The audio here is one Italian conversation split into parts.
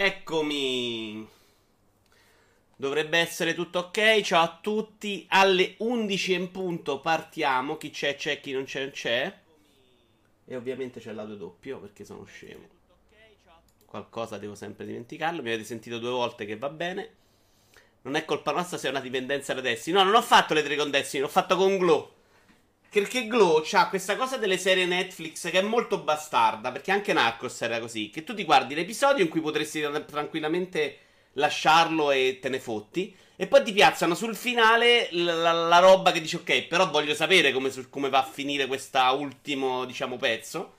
Eccomi. Dovrebbe essere tutto ok. Ciao a tutti. Alle 11 in punto partiamo. Chi c'è, c'è, chi non c'è, non c'è. E ovviamente c'è l'audio doppio perché sono scemo. Qualcosa devo sempre dimenticarlo. Mi avete sentito due volte che va bene. Non è colpa nostra se è una dipendenza da Destiny. No, non ho fatto le tre con Destiny, l'ho fatto con Glow. Perché Glow ha questa cosa delle serie Netflix che è molto bastarda. Perché anche Narcos era così. Che tu ti guardi l'episodio in cui potresti tranquillamente lasciarlo e te ne fotti. E poi ti piazzano sul finale la, la, la roba che dici ok, però voglio sapere come, come va a finire questo ultimo, diciamo, pezzo.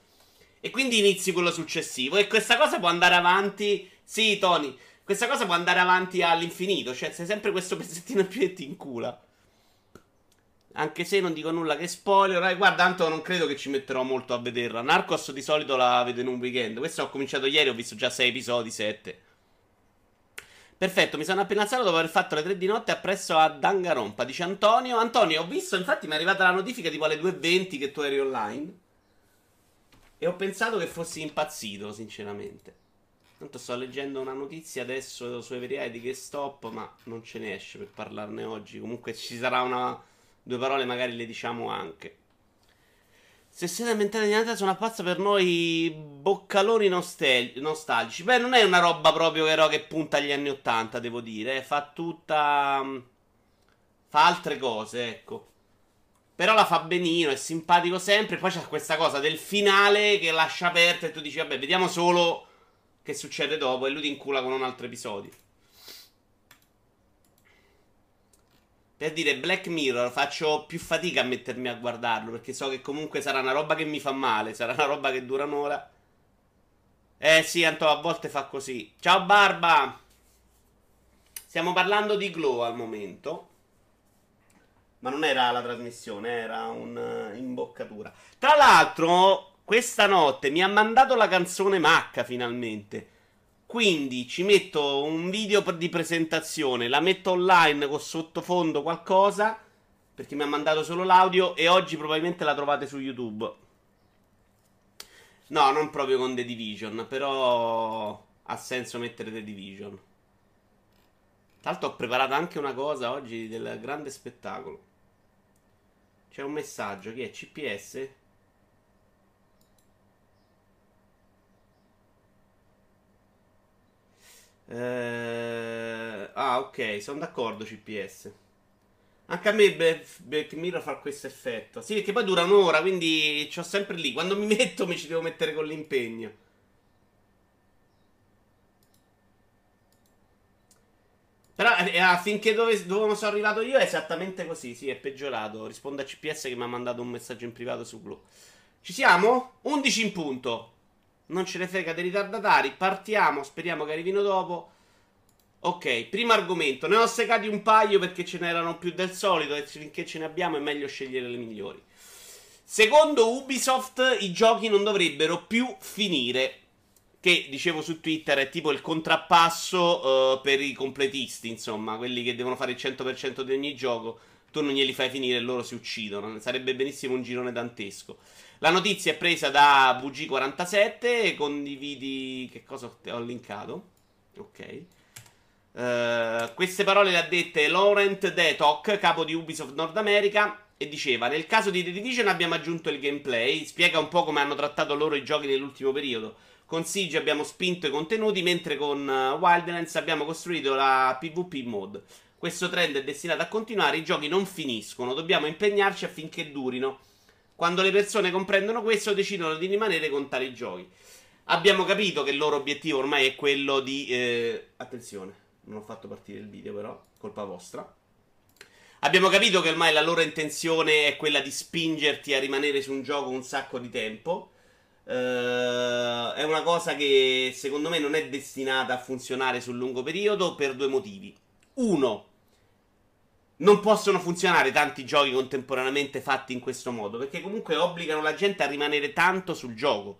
E quindi inizi quello successivo. E questa cosa può andare avanti. Sì, Tony, questa cosa può andare avanti all'infinito. Cioè, sei sempre questo pezzettino in più e ti incula. Anche se non dico nulla che spoiler. Eh, guarda, tanto non credo che ci metterò molto a vederla. Narcos di solito la vedo in un weekend. Questo ho cominciato ieri, ho visto già 6 episodi, 7. Perfetto, mi sono appena alzato dopo aver fatto le 3 di notte appresso a Dangarompa. Dice Antonio. Antonio, ho visto, infatti mi è arrivata la notifica tipo alle 2.20 che tu eri online. E ho pensato che fossi impazzito, sinceramente. Tanto sto leggendo una notizia adesso su Every che stop, ma non ce ne esce per parlarne oggi. Comunque ci sarà una Due parole magari le diciamo anche. Se siete ambientati di Natale sono pazza per noi boccaloni nostel- nostalgici. Beh, non è una roba proprio però che punta agli anni Ottanta, devo dire. Eh. Fa tutta... Mm, fa altre cose, ecco. Però la fa benino, è simpatico sempre. Poi c'è questa cosa del finale che lascia aperta e tu dici, vabbè, vediamo solo che succede dopo. E lui ti incula con un altro episodio. Per dire Black Mirror faccio più fatica a mettermi a guardarlo perché so che comunque sarà una roba che mi fa male, sarà una roba che dura un'ora. Eh sì, Anto, a volte fa così. Ciao Barba! Stiamo parlando di Glow al momento. Ma non era la trasmissione, era un'imboccatura. Tra l'altro, questa notte mi ha mandato la canzone Macca finalmente. Quindi ci metto un video di presentazione, la metto online con sottofondo qualcosa, perché mi ha mandato solo l'audio e oggi probabilmente la trovate su YouTube. No, non proprio con The Division, però ha senso mettere The Division. Tra l'altro ho preparato anche una cosa oggi del grande spettacolo. C'è un messaggio, che è CPS? Eh, ah, ok, sono d'accordo. CPS. Anche a me Black Mirror fa questo effetto. Sì, perché poi dura un'ora, quindi c'ho sempre lì. Quando mi metto mi ci devo mettere con l'impegno. Però eh, affinché dove, dove sono arrivato io è esattamente così. Sì, è peggiorato. Rispondo a CPS che mi ha mandato un messaggio in privato su Glow. Ci siamo? 11 in punto. Non ce ne frega dei ritardatari. Partiamo. Speriamo che arrivino dopo. Ok, primo argomento. Ne ho secati un paio perché ce n'erano più del solito. E finché ce ne abbiamo è meglio scegliere le migliori. Secondo Ubisoft, i giochi non dovrebbero più finire. Che dicevo su Twitter è tipo il contrappasso uh, per i completisti, insomma, quelli che devono fare il 100% di ogni gioco. Tu non glieli fai finire e loro si uccidono. Sarebbe benissimo un girone dantesco. La notizia è presa da VG47. Condividi. Che cosa ho linkato? Ok. Uh, queste parole le ha dette Laurent Detoc, capo di Ubisoft Nord America. E diceva: Nel caso di The Division abbiamo aggiunto il gameplay. Spiega un po' come hanno trattato loro i giochi nell'ultimo periodo. Con Siege abbiamo spinto i contenuti, mentre con uh, Wildlands abbiamo costruito la PvP mode. Questo trend è destinato a continuare. I giochi non finiscono. Dobbiamo impegnarci affinché durino. Quando le persone comprendono questo, decidono di rimanere con tali giochi. Abbiamo capito che il loro obiettivo ormai è quello di. Eh, attenzione, non ho fatto partire il video, però, colpa vostra. Abbiamo capito che ormai la loro intenzione è quella di spingerti a rimanere su un gioco un sacco di tempo. Uh, è una cosa che secondo me non è destinata a funzionare sul lungo periodo per due motivi. Uno, non possono funzionare tanti giochi contemporaneamente fatti in questo modo, perché comunque obbligano la gente a rimanere tanto sul gioco.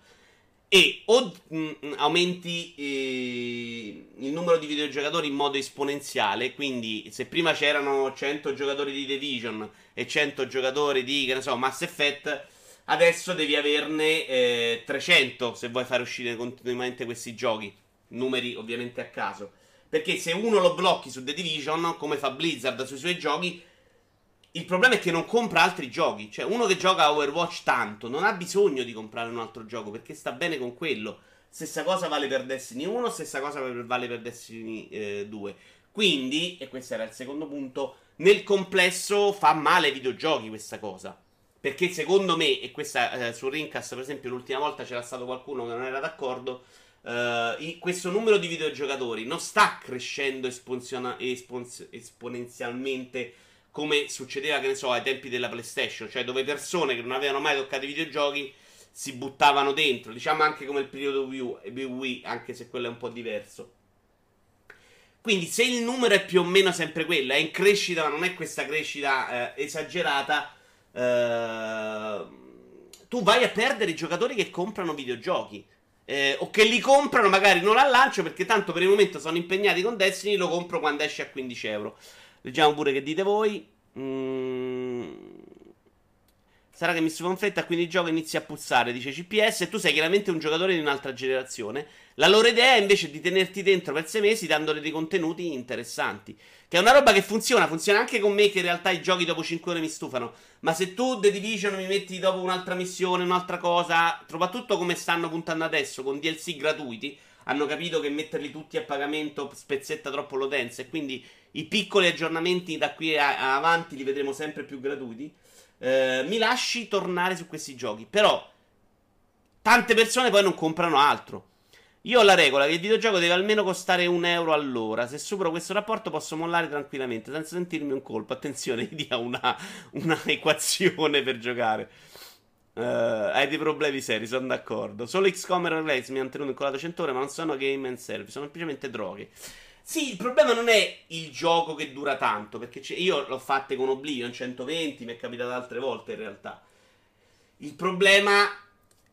E o mh, mm, aumenti eh, il numero di videogiocatori in modo esponenziale, quindi se prima c'erano 100 giocatori di Division e 100 giocatori di, che ne so, Mass Effect, adesso devi averne eh, 300 se vuoi fare uscire continuamente questi giochi. numeri ovviamente a caso. Perché se uno lo blocchi su The Division, come fa Blizzard sui suoi giochi, il problema è che non compra altri giochi. Cioè, uno che gioca a Overwatch tanto non ha bisogno di comprare un altro gioco perché sta bene con quello. Stessa cosa vale per Destiny 1, stessa cosa vale per Destiny eh, 2. Quindi, e questo era il secondo punto, nel complesso fa male ai videogiochi questa cosa. Perché secondo me, e questa eh, su Rincast, per esempio, l'ultima volta c'era stato qualcuno che non era d'accordo. Eh, questo numero di videogiocatori non sta crescendo espons- esponenzialmente come succedeva, che ne so, ai tempi della PlayStation, cioè dove persone che non avevano mai toccato i videogiochi si buttavano dentro, diciamo anche come il periodo Wii, Wii anche se quello è un po' diverso. Quindi se il numero è più o meno sempre quello, è in crescita, ma non è questa crescita eh, esagerata, eh, tu vai a perdere i giocatori che comprano videogiochi. Eh, o che li comprano magari non al lancio perché tanto per il momento sono impegnati con Destiny, lo compro quando esce a 15 euro. Leggiamo pure che dite voi. Mm. Sarà che mi si confletta, quindi il gioco inizia a puzzare, dice CPS, e tu sei chiaramente un giocatore di un'altra generazione. La loro idea è invece di tenerti dentro per sei mesi dandole dei contenuti interessanti. Che è una roba che funziona, funziona anche con me che in realtà i giochi dopo 5 ore mi stufano. Ma se tu The Division mi metti dopo un'altra missione, un'altra cosa, soprattutto come stanno puntando adesso, con DLC gratuiti, hanno capito che metterli tutti a pagamento spezzetta troppo l'utenza e quindi i piccoli aggiornamenti da qui a- avanti li vedremo sempre più gratuiti. Eh, mi lasci tornare su questi giochi. Però tante persone poi non comprano altro. Io ho la regola che il videogioco deve almeno costare un euro all'ora. Se supero questo rapporto posso mollare tranquillamente, senza sentirmi un colpo. Attenzione, dia una, una equazione per giocare. Uh, hai dei problemi seri, sono d'accordo. Solo XCOM e Relax mi hanno tenuto incollato 100 ore, ma non sono game and service, sono semplicemente droghe. Sì, il problema non è il gioco che dura tanto, perché io l'ho fatte con Oblivion 120, mi è capitato altre volte in realtà. Il problema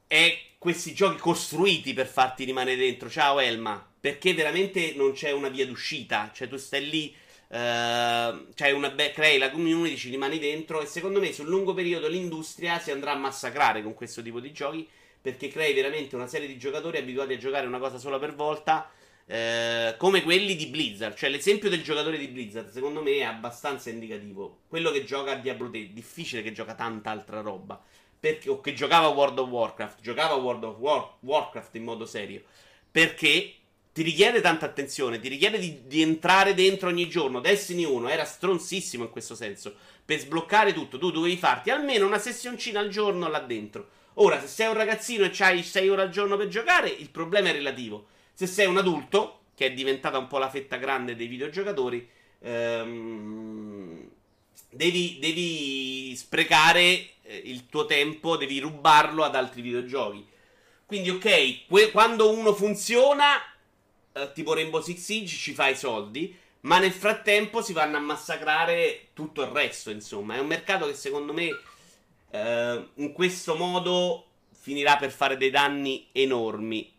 è questi giochi costruiti per farti rimanere dentro. Ciao Elma, perché veramente non c'è una via d'uscita, cioè tu stai lì Uh, cioè una be- crei la community, ci rimani dentro e secondo me sul lungo periodo l'industria si andrà a massacrare con questo tipo di giochi perché crei veramente una serie di giocatori abituati a giocare una cosa sola per volta uh, come quelli di Blizzard. Cioè l'esempio del giocatore di Blizzard secondo me è abbastanza indicativo. Quello che gioca a Diablo 3, difficile che gioca tanta altra roba. Perché, o che giocava World of Warcraft, giocava World of War- Warcraft in modo serio. Perché ti richiede tanta attenzione, ti richiede di, di, entrare dentro ogni giorno. Destiny 1 era stronzissimo in questo senso. Per sbloccare tutto, tu dovevi farti almeno una sessioncina al giorno là dentro. Ora, se sei un ragazzino e hai 6 ore al giorno per giocare, il problema è relativo. Se sei un adulto, che è diventata un po' la fetta grande dei videogiocatori, ehm, devi, devi, sprecare eh, il tuo tempo, devi rubarlo ad altri videogiochi. Quindi, ok, que- quando uno funziona eh, tipo Rainbow Six Siege ci fa i soldi, ma nel frattempo si vanno a massacrare tutto il resto, insomma. È un mercato che secondo me uh, in questo modo finirà per fare dei danni enormi.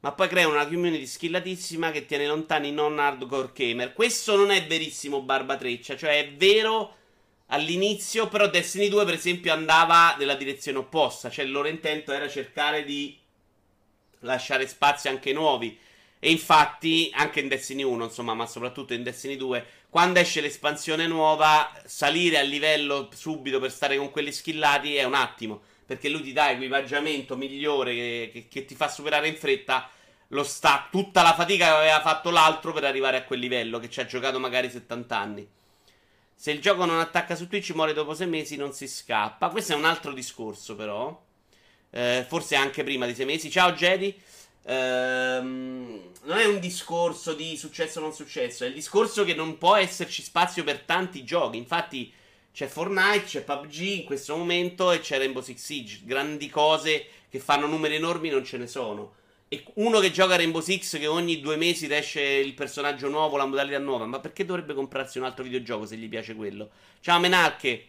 Ma poi crea una community skillatissima che tiene lontani i non hardcore gamer. Questo non è verissimo, Barbatreccia. Cioè, è vero all'inizio, però Destiny 2, per esempio, andava nella direzione opposta. Cioè, il loro intento era cercare di lasciare spazio anche nuovi. E infatti, anche in Destiny 1, insomma, ma soprattutto in Destiny 2, quando esce l'espansione nuova, salire a livello subito per stare con quelli skillati è un attimo. Perché lui ti dà equipaggiamento migliore che, che, che ti fa superare in fretta lo sta tutta la fatica che aveva fatto l'altro per arrivare a quel livello, che ci ha giocato magari 70 anni. Se il gioco non attacca su Twitch, muore dopo 6 mesi, non si scappa. Questo è un altro discorso, però. Eh, forse anche prima di 6 mesi. Ciao Jedi. Ehm, non è un discorso di successo o non successo, è il discorso che non può esserci spazio per tanti giochi. Infatti c'è Fortnite, c'è PUBG in questo momento e c'è Rainbow Six Siege. Grandi cose che fanno numeri enormi non ce ne sono. E uno che gioca Rainbow Six che ogni due mesi esce il personaggio nuovo, la modalità nuova, ma perché dovrebbe comprarsi un altro videogioco se gli piace quello? Ciao Menarche!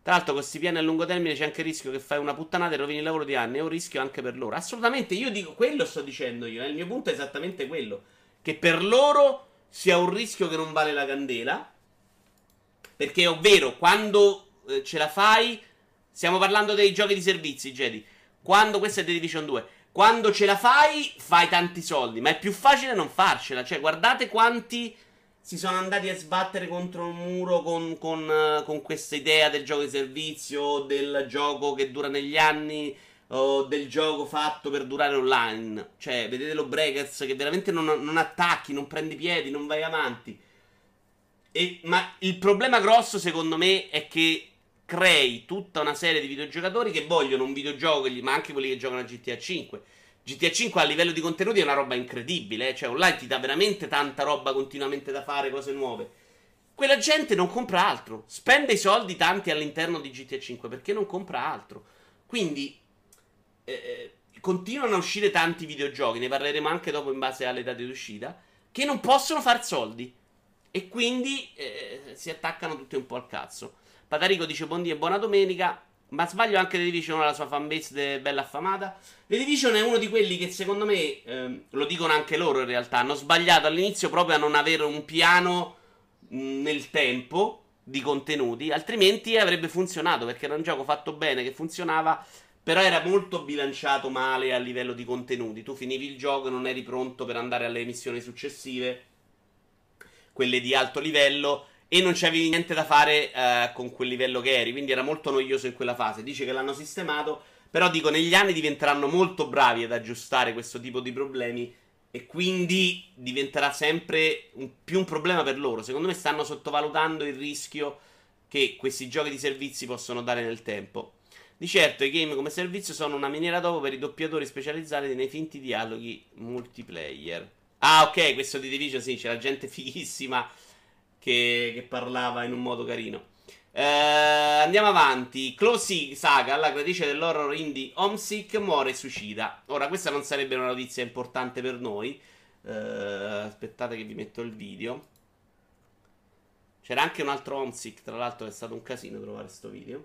Tra l'altro, con questi piani a lungo termine c'è anche il rischio che fai una puttanata e rovini il lavoro di anni. È un rischio anche per loro. Assolutamente, io dico quello sto dicendo io. Eh. Il mio punto è esattamente quello. Che per loro sia un rischio che non vale la candela. Perché, ovvero, quando eh, ce la fai. Stiamo parlando dei giochi di servizi, Jedi. Quando questo è The Division 2. Quando ce la fai, fai tanti soldi, ma è più facile non farcela. Cioè, guardate quanti si sono andati a sbattere contro un muro con, con, uh, con questa idea del gioco di servizio, del gioco che dura negli anni, o del gioco fatto per durare online. Cioè, vedete lo Breakers che veramente non, non attacchi, non prendi piedi, non vai avanti. E, ma il problema grosso, secondo me, è che crei tutta una serie di videogiocatori che vogliono un videogioco, ma anche quelli che giocano a GTA 5. GTA 5 a livello di contenuti è una roba incredibile, eh? cioè online ti dà veramente tanta roba continuamente da fare, cose nuove. Quella gente non compra altro, spende i soldi tanti all'interno di GTA 5 perché non compra altro. Quindi eh, eh, continuano a uscire tanti videogiochi, ne parleremo anche dopo in base alle date di uscita, che non possono far soldi. E quindi eh, si attaccano tutti un po' al cazzo. Patarico dice buon dia e buona domenica. Ma sbaglio anche The Division la sua fanbase bella affamata. The Division è uno di quelli che secondo me, ehm, lo dicono anche loro in realtà, hanno sbagliato all'inizio proprio a non avere un piano mh, nel tempo di contenuti, altrimenti avrebbe funzionato perché era un gioco fatto bene che funzionava, però era molto bilanciato male a livello di contenuti. Tu finivi il gioco e non eri pronto per andare alle missioni successive, quelle di alto livello e non c'avevi niente da fare uh, con quel livello che eri, quindi era molto noioso in quella fase. Dice che l'hanno sistemato, però dico negli anni diventeranno molto bravi ad aggiustare questo tipo di problemi e quindi diventerà sempre un, più un problema per loro. Secondo me stanno sottovalutando il rischio che questi giochi di servizi possono dare nel tempo. Di certo i game come servizio sono una miniera dopo per i doppiatori specializzati nei finti dialoghi multiplayer. Ah, ok, questo di Division sì, c'è la gente fighissima che, che parlava in un modo carino. Eh, andiamo avanti. Closy Saga, la creatrice dell'horror indie Homesick, muore suicida. Ora, questa non sarebbe una notizia importante per noi. Eh, aspettate che vi metto il video. C'era anche un altro Homesick, tra l'altro è stato un casino trovare questo video.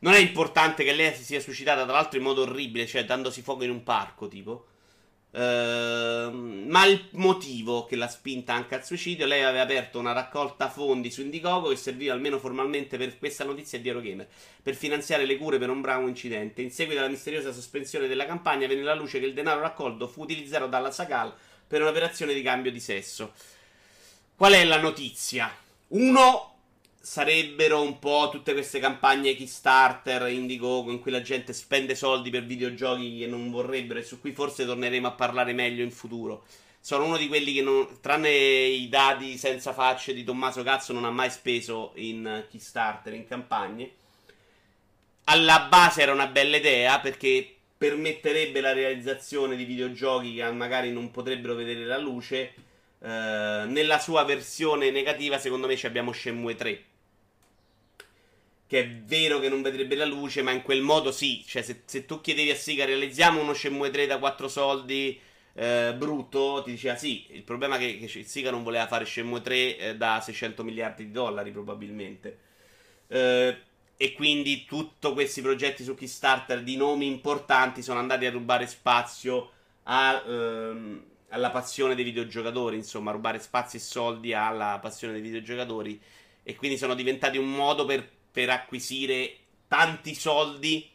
Non è importante che lei si sia suicidata, tra l'altro in modo orribile, cioè dandosi fuoco in un parco, tipo. Uh, ma il motivo che l'ha spinta anche al suicidio, lei aveva aperto una raccolta fondi su Indiegogo che serviva almeno formalmente per questa notizia di Eurogamer per finanziare le cure per un bravo incidente. In seguito alla misteriosa sospensione della campagna venne alla luce che il denaro raccolto fu utilizzato dalla Sagal per un'operazione di cambio di sesso. Qual è la notizia? Uno sarebbero un po' tutte queste campagne Kickstarter, Indiegogo, in cui la gente spende soldi per videogiochi che non vorrebbero e su cui forse torneremo a parlare meglio in futuro. Sono uno di quelli che, non, tranne i dati senza facce di Tommaso Cazzo, non ha mai speso in Kickstarter, in campagne. Alla base era una bella idea perché permetterebbe la realizzazione di videogiochi che magari non potrebbero vedere la luce. Uh, nella sua versione negativa, secondo me, ci abbiamo Shenmue 3 che è vero che non vedrebbe la luce, ma in quel modo sì. Cioè, se, se tu chiedevi a Siga realizziamo uno Shenmue 3 da 4 soldi eh, brutto, ti diceva sì. Il problema è che, che Siga non voleva fare Shenmue 3 eh, da 600 miliardi di dollari, probabilmente. Eh, e quindi tutti questi progetti su Kickstarter di nomi importanti sono andati a rubare spazio a, ehm, alla passione dei videogiocatori, insomma, rubare spazio e soldi alla passione dei videogiocatori. E quindi sono diventati un modo per per acquisire tanti soldi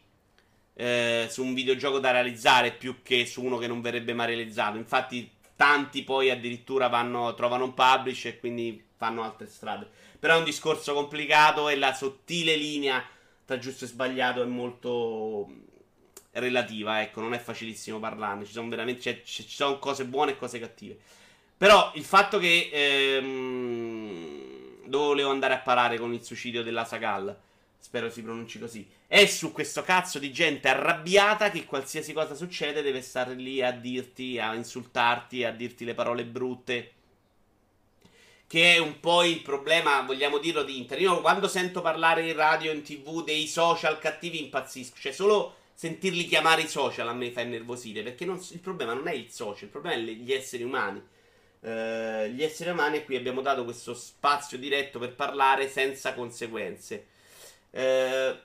eh, su un videogioco da realizzare più che su uno che non verrebbe mai realizzato. Infatti, tanti poi addirittura vanno, trovano un publish e quindi fanno altre strade. Però è un discorso complicato e la sottile linea tra giusto e sbagliato è molto relativa. Ecco, non è facilissimo parlarne. Ci sono veramente cioè, ci sono cose buone e cose cattive. Però il fatto che. Ehm, dove volevo andare a parare con il suicidio della Sagal. Spero si pronunci così. È su questo cazzo di gente arrabbiata che qualsiasi cosa succede deve stare lì a dirti, a insultarti, a dirti le parole brutte. Che è un po' il problema, vogliamo dirlo, di internet. Io quando sento parlare in radio, in tv dei social cattivi impazzisco. Cioè, solo sentirli chiamare i social a me fa innervosire. Perché non, il problema non è il social, il problema è gli esseri umani. Eh, gli esseri umani e qui abbiamo dato questo spazio diretto per parlare senza conseguenze. Uh,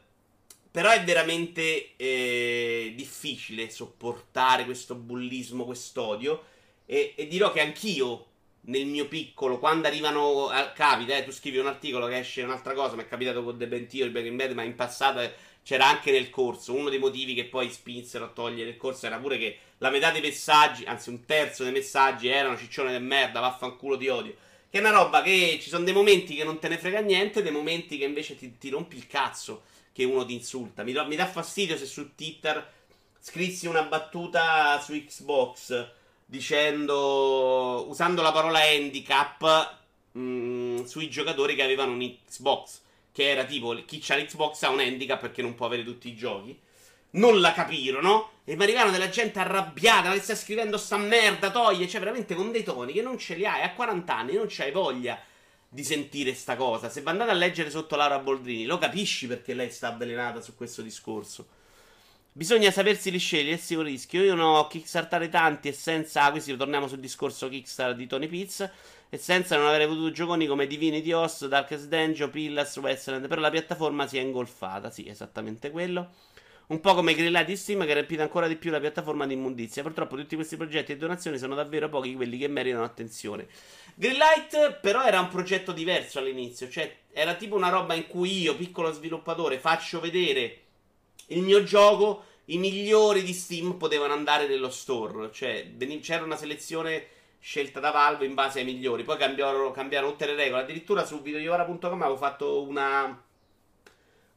però è veramente eh, difficile sopportare questo bullismo, quest'odio. E, e dirò che anch'io nel mio piccolo, quando arrivano, eh, capita, eh, tu scrivi un articolo che esce un'altra cosa, mi è capitato con The Bentio, il Breaking Bad, ma in passato eh, c'era anche nel corso, uno dei motivi che poi spinsero a togliere il corso era pure che la metà dei messaggi, anzi un terzo dei messaggi erano ciccione di merda, vaffanculo di odio. Che è una roba che ci sono dei momenti che non te ne frega niente, dei momenti che invece ti, ti rompi il cazzo che uno ti insulta. Mi, mi dà fastidio se su Twitter scrissi una battuta su Xbox dicendo usando la parola handicap mh, mm, sui giocatori che avevano un Xbox che era tipo chi c'ha l'Xbox ha un handicap perché non può avere tutti i giochi non la capirono e mi arrivarono della gente arrabbiata che sta scrivendo sta merda toglie cioè veramente con dei toni che non ce li hai a 40 anni non c'hai voglia di sentire sta cosa se andate a leggere sotto Laura Boldrini lo capisci perché lei sta avvelenata su questo discorso Bisogna sapersi riscegliere, è un rischio. Io ne ho kickstartare tanti e senza. Ah, questi torniamo sul discorso Kickstarter di Tony Piz. E senza non aver avuto gioconi come Divinity Oss, Darkest Dungeon, Pillars, Westland. Però la piattaforma si è ingolfata. Sì, esattamente quello. Un po' come Grillati di Steam che riempita ancora di più la piattaforma di immondizia. Purtroppo tutti questi progetti e donazioni sono davvero pochi quelli che meritano attenzione. Greenlight però era un progetto diverso all'inizio, cioè era tipo una roba in cui io, piccolo sviluppatore, faccio vedere il mio gioco i migliori di Steam potevano andare nello store. Cioè, c'era una selezione scelta da Valve in base ai migliori. Poi cambiarono, cambiarono tutte le regole. Addirittura su videoiora.com avevo fatto una.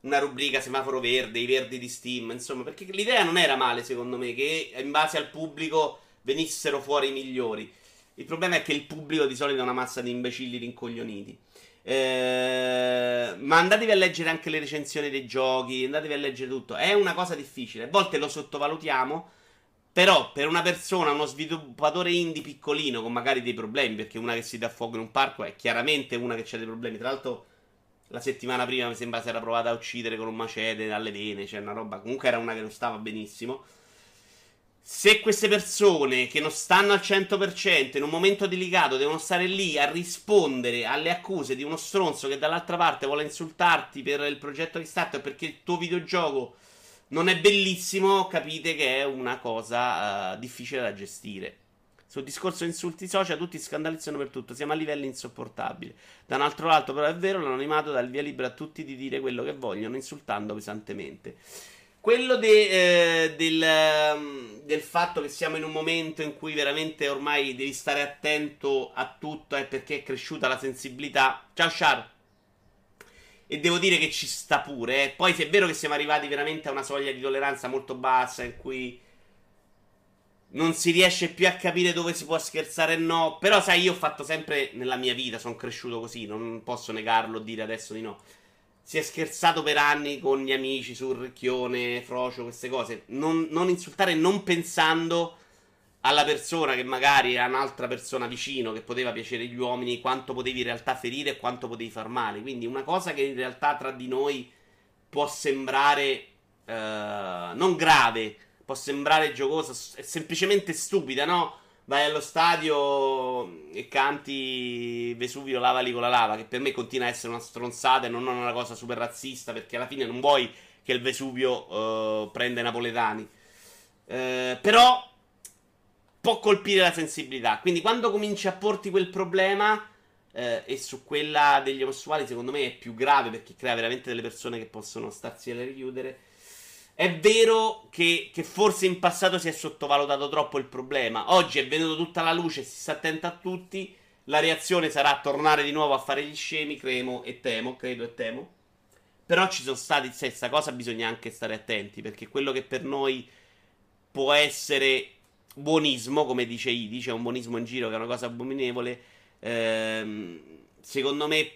Una rubrica semaforo verde, i verdi di Steam, insomma, perché l'idea non era male, secondo me, che in base al pubblico venissero fuori i migliori. Il problema è che il pubblico di solito è una massa di imbecilli rincoglioniti. Eh, ma andatevi a leggere anche le recensioni dei giochi, andatevi a leggere tutto. È una cosa difficile, a volte lo sottovalutiamo. Però per una persona, uno sviluppatore indie piccolino con magari dei problemi, perché una che si dà fuoco in un parco è chiaramente una che ha dei problemi. Tra l'altro, la settimana prima mi sembra si era provata a uccidere con un macete alle vene, cioè una roba. Comunque era una che non stava benissimo. Se queste persone che non stanno al 100% in un momento delicato devono stare lì a rispondere alle accuse di uno stronzo che dall'altra parte vuole insultarti per il progetto che starta perché il tuo videogioco non è bellissimo, capite che è una cosa uh, difficile da gestire. Sul discorso insulti social tutti scandalizzano per tutto, siamo a livelli insopportabili. Da un altro lato però è vero, l'anonimato dà il via libera a tutti di dire quello che vogliono, insultando pesantemente. Quello de, eh, del, ehm, del, fatto che siamo in un momento in cui veramente ormai devi stare attento a tutto è perché è cresciuta la sensibilità. Ciao Char. E devo dire che ci sta pure. Eh. Poi se è vero che siamo arrivati veramente a una soglia di tolleranza molto bassa in cui non si riesce più a capire dove si può scherzare e no. Però sai, io ho fatto sempre nella mia vita, sono cresciuto così, non posso negarlo, dire adesso di no si è scherzato per anni con gli amici sul ricchione, frocio, queste cose. Non, non, insultare non pensando alla persona che magari era un'altra persona vicino che poteva piacere agli uomini, quanto potevi in realtà ferire e quanto potevi far male. Quindi una cosa che in realtà tra di noi può sembrare uh, non grave, può sembrare giocosa, è semplicemente stupida, no? vai allo stadio e canti Vesuvio lavali con la lava, che per me continua a essere una stronzata e non una cosa super razzista, perché alla fine non vuoi che il Vesuvio uh, prenda i napoletani. Uh, però può colpire la sensibilità. Quindi quando cominci a porti quel problema, uh, e su quella degli omosessuali, secondo me è più grave perché crea veramente delle persone che possono starsi a richiudere è vero che, che, forse in passato si è sottovalutato troppo il problema. Oggi è venuto tutta la luce, si sta attento a tutti. La reazione sarà tornare di nuovo a fare gli scemi, cremo e temo, credo e temo. Però ci sono stati, stessa cosa bisogna anche stare attenti, perché quello che per noi può essere buonismo, come dice Idi, c'è un buonismo in giro che è una cosa abominevole, ehm, secondo me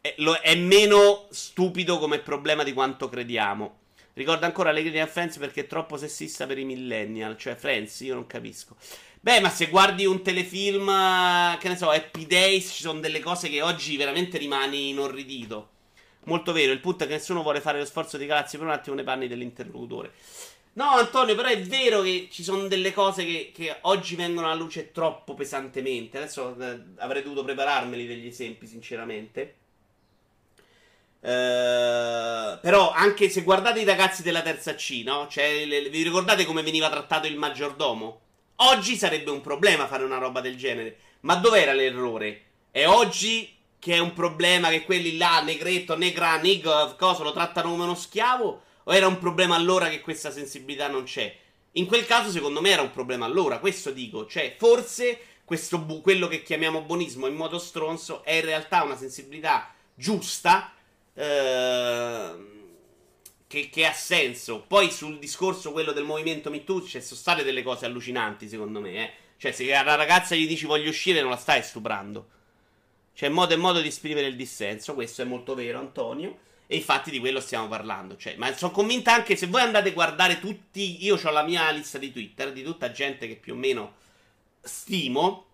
è, lo, è meno stupido come problema di quanto crediamo. Ricordo ancora le critiche a Friends perché è troppo sessista per i millennial. Cioè, Friends, io non capisco. Beh, ma se guardi un telefilm, che ne so, Happy Days, ci sono delle cose che oggi veramente rimani inorridito. Molto vero, il punto è che nessuno vuole fare lo sforzo di calarsi per un attimo nei panni dell'interlocutore. No, Antonio, però è vero che ci sono delle cose che, che oggi vengono alla luce troppo pesantemente. Adesso eh, avrei dovuto prepararmeli degli esempi, sinceramente. Uh, però anche se guardate i ragazzi della terza C, no? Cioè, le, vi ricordate come veniva trattato il maggiordomo? Oggi sarebbe un problema fare una roba del genere. Ma dov'era l'errore? È oggi che è un problema che quelli là, negretto, negra, nig, cosa, lo trattano come uno schiavo? O era un problema allora che questa sensibilità non c'è? In quel caso, secondo me, era un problema allora. Questo dico. Cioè, forse bu- quello che chiamiamo buonismo in modo stronzo è in realtà una sensibilità giusta. Eh, che, che, ha senso. Poi sul discorso quello del movimento MeToo ci sono state delle cose allucinanti, secondo me. Eh. Cioè, se alla ragazza gli dici voglio uscire, non la stai stuprando. C'è modo e modo di esprimere il dissenso. Questo è molto vero, Antonio. E infatti di quello stiamo parlando. Cioè, ma sono convinta anche se voi andate a guardare tutti. Io ho la mia lista di Twitter di tutta gente che più o meno stimo.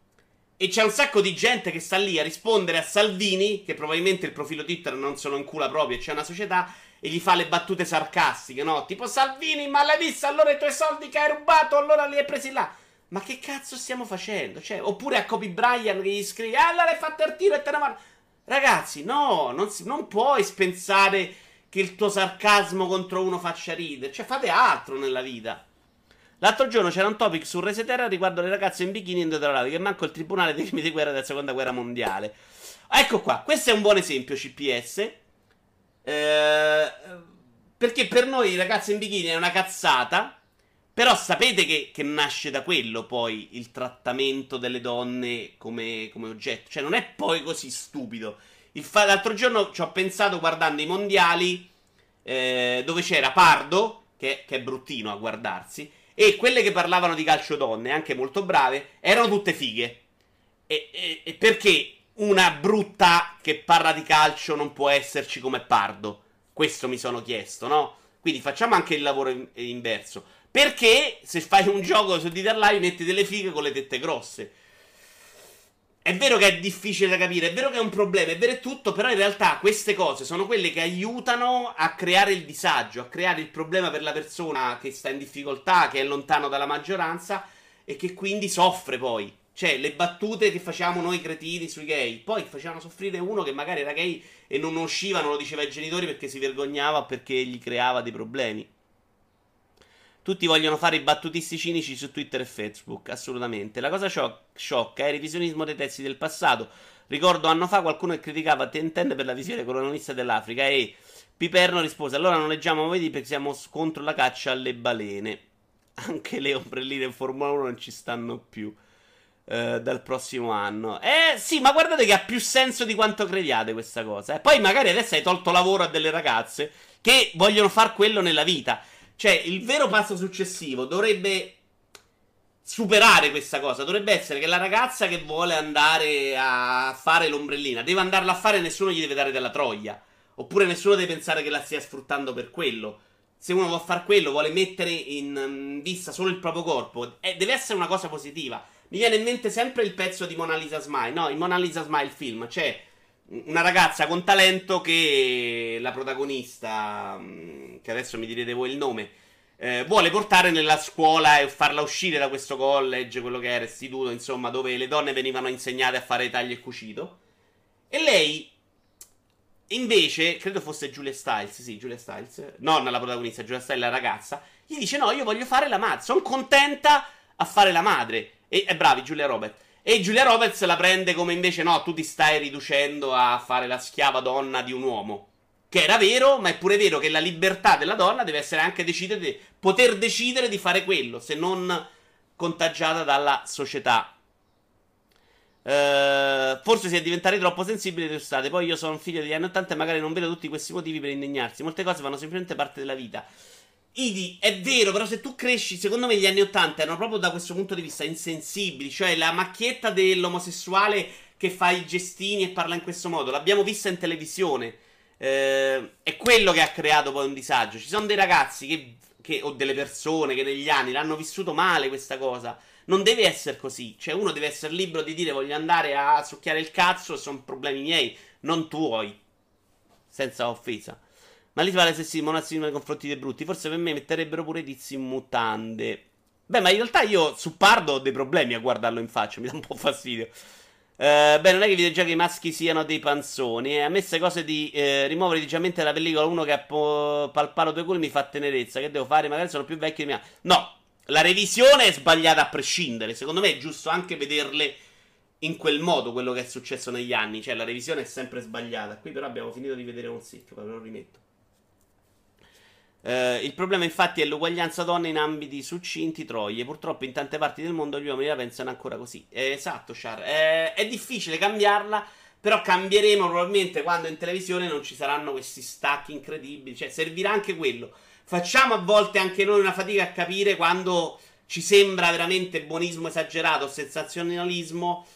E c'è un sacco di gente che sta lì a rispondere a Salvini, che probabilmente il profilo Twitter non se lo incula proprio, c'è una società, e gli fa le battute sarcastiche, no? Tipo Salvini, ma l'hai visto allora i tuoi soldi che hai rubato, allora li hai presi là. Ma che cazzo stiamo facendo? Cioè, oppure a Kobe Bryant che gli scrive, ah, allora hai fatto il tiro e te ne vanno. Ragazzi, no, non, si, non puoi pensare che il tuo sarcasmo contro uno faccia ridere. Cioè, fate altro nella vita. L'altro giorno c'era un topic su Resetera riguardo le ragazze in bikini indodorate, che manco il tribunale dei crimini di guerra della seconda guerra mondiale. Ecco qua, questo è un buon esempio, CPS. Eh, perché per noi ragazze in bikini è una cazzata. Però sapete che, che, nasce da quello poi il trattamento delle donne come, come oggetto. Cioè, non è poi così stupido. Fa- l'altro giorno ci ho pensato guardando i mondiali eh, dove c'era Pardo, che, che, è bruttino a guardarsi, e quelle che parlavano di calcio donne, anche molto brave, erano tutte fighe. E, e, e perché una brutta che parla di calcio non può esserci come Pardo? Questo mi sono chiesto, no? Quindi facciamo anche il lavoro in- inverso. Perché se fai un gioco su Dieter Live metti delle fighe con le tette grosse? È vero che è difficile da capire, è vero che è un problema, è vero è tutto, però in realtà queste cose sono quelle che aiutano a creare il disagio, a creare il problema per la persona che sta in difficoltà, che è lontano dalla maggioranza e che quindi soffre poi. Cioè, le battute che facciamo noi cretini sui gay, poi facevano soffrire uno che magari era gay e non usciva, non lo diceva ai genitori perché si vergognava o perché gli creava dei problemi. Tutti vogliono fare i battutisti cinici su Twitter e Facebook, assolutamente. La cosa sciocca è il revisionismo dei testi del passato. Ricordo anno fa qualcuno che criticava Tenten per la visione colonialista dell'Africa e Piperno rispose allora non leggiamo vedi perché siamo contro la caccia alle balene. Anche le ombrelline in Formula 1 non ci stanno più eh, dal prossimo anno. Eh sì, ma guardate che ha più senso di quanto crediate questa cosa. Eh. Poi magari adesso hai tolto lavoro a delle ragazze che vogliono far quello nella vita. Cioè, il vero passo successivo dovrebbe superare questa cosa. Dovrebbe essere che la ragazza che vuole andare a fare l'ombrellina deve andarla a fare e nessuno gli deve dare della troia. Oppure nessuno deve pensare che la stia sfruttando per quello. Se uno vuole fare quello, vuole mettere in mm, vista solo il proprio corpo, eh, deve essere una cosa positiva. Mi viene in mente sempre il pezzo di Mona Lisa Smile. No, in Mona Lisa Smile film c'è una ragazza con talento che la protagonista, mm, che adesso mi direte voi il nome, eh, vuole portare nella scuola e farla uscire da questo college, quello che era istituto, insomma, dove le donne venivano insegnate a fare taglio e cucito. E lei, invece, credo fosse Julia Stiles, sì, Julia Stiles, non la protagonista, Julia Stiles, la ragazza, gli dice no, io voglio fare la madre, sono contenta a fare la madre. E, e bravi, Giulia Roberts. E Giulia Roberts la prende come invece no, tu ti stai riducendo a fare la schiava donna di un uomo. Che era vero, ma è pure vero che la libertà della donna deve essere anche decidere, poter decidere di fare quello, se non contagiata dalla società. Uh, forse si è diventati troppo sensibili e state. Poi io sono un figlio degli anni 80 e magari non vedo tutti questi motivi per indignarsi. Molte cose fanno semplicemente parte della vita. Idi, è vero, però se tu cresci, secondo me gli anni 80 erano proprio da questo punto di vista insensibili, cioè la macchietta dell'omosessuale che fa i gestini e parla in questo modo, l'abbiamo vista in televisione. Eh, è quello che ha creato poi un disagio. Ci sono dei ragazzi che, che, o delle persone che negli anni l'hanno vissuto male questa cosa. Non deve essere così. Cioè, uno deve essere libero di dire voglio andare a succhiare il cazzo sono problemi miei, non tuoi. Senza offesa. Ma lì vale sessismo, nazismo nei confronti dei brutti. Forse per me metterebbero pure i tizi in mutande. Beh, ma in realtà io su Pardo ho dei problemi a guardarlo in faccia, mi dà un po' fastidio. Uh, beh, non è che i videogiochi maschi siano dei panzoni. Eh. A me queste cose di eh, rimuovere leggermente la pellicola uno che ha po- palpato due culi mi fa tenerezza. Che devo fare? Magari sono più vecchio di me. No, la revisione è sbagliata a prescindere. Secondo me è giusto anche vederle in quel modo quello che è successo negli anni. Cioè, la revisione è sempre sbagliata. Qui, però, abbiamo finito di vedere un sick. Me lo rimetto. Uh, il problema, infatti, è l'uguaglianza donne in ambiti succinti, troie. Purtroppo, in tante parti del mondo, gli uomini la pensano ancora così. Eh, esatto, Char. Eh, è difficile cambiarla. Però cambieremo probabilmente quando in televisione non ci saranno questi stacchi incredibili. Cioè, servirà anche quello. Facciamo a volte anche noi una fatica a capire quando ci sembra veramente buonismo esagerato, sensazionalismo.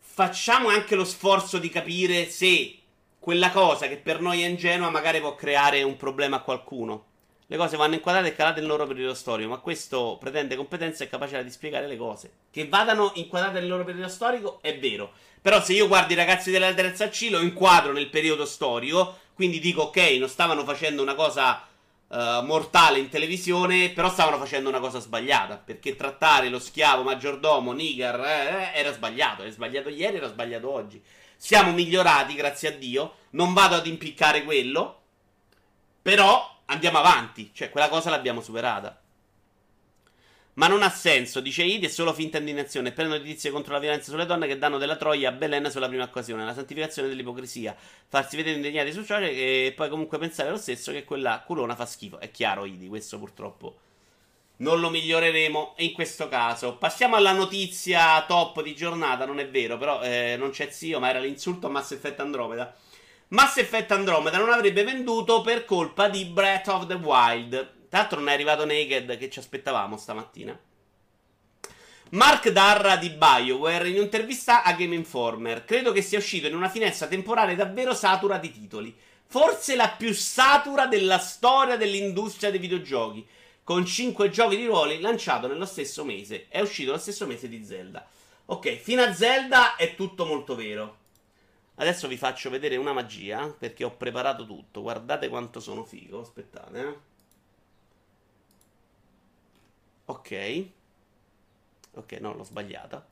Facciamo anche lo sforzo di capire se quella cosa che per noi è ingenua magari può creare un problema a qualcuno. Le cose vanno inquadrate e calate nel loro periodo storico, ma questo pretende competenza e capacità di spiegare le cose. Che vadano inquadrate nel loro periodo storico è vero. Però se io guardo i ragazzi della terza C lo inquadro nel periodo storico, quindi dico ok, non stavano facendo una cosa uh, mortale in televisione, però stavano facendo una cosa sbagliata, perché trattare lo schiavo maggiordomo, nigger, eh, eh, era sbagliato, era sbagliato ieri, era sbagliato oggi. Siamo migliorati, grazie a Dio, non vado ad impiccare quello, però andiamo avanti, cioè quella cosa l'abbiamo superata. Ma non ha senso, dice Idi, è solo finta indignazione. Prendo notizie contro la violenza sulle donne che danno della troia a Belen sulla prima occasione. La santificazione dell'ipocrisia. Farsi vedere indegnati su social e poi comunque pensare lo stesso che quella culona fa schifo. È chiaro, Idi, questo purtroppo non lo miglioreremo in questo caso. Passiamo alla notizia top di giornata, non è vero, però eh, non c'è zio, ma era l'insulto a Mass Effect Andromeda. Mass Effect Andromeda non avrebbe venduto per colpa di Breath of the Wild. Tra l'altro non è arrivato Naked che ci aspettavamo stamattina. Mark Darra di BioWare in un'intervista a Game Informer credo che sia uscito in una finestra temporale davvero satura di titoli. Forse la più satura della storia dell'industria dei videogiochi. Con 5 giochi di ruoli lanciato nello stesso mese. È uscito lo stesso mese di Zelda. Ok, fino a Zelda è tutto molto vero. Adesso vi faccio vedere una magia perché ho preparato tutto. Guardate quanto sono figo. Aspettate, eh. Ok. Ok, no, l'ho sbagliata.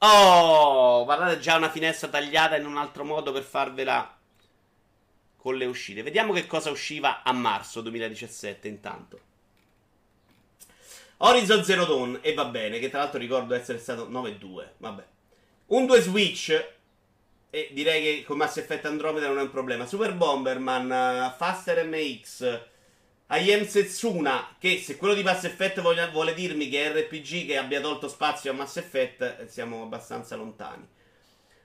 Oh, guardate già una finestra tagliata in un altro modo per farvela con le uscite. Vediamo che cosa usciva a marzo 2017 intanto. Horizon Zero Dawn, e va bene, che tra l'altro ricordo essere stato 9-2, vabbè. Un 2 Switch, e direi che con Mass Effect Andromeda non è un problema. Super Bomberman, uh, Faster MX, Ayem Setsuna, che se quello di Mass Effect vuole, vuole, dirmi che è RPG che abbia tolto spazio a Mass Effect, eh, siamo abbastanza lontani.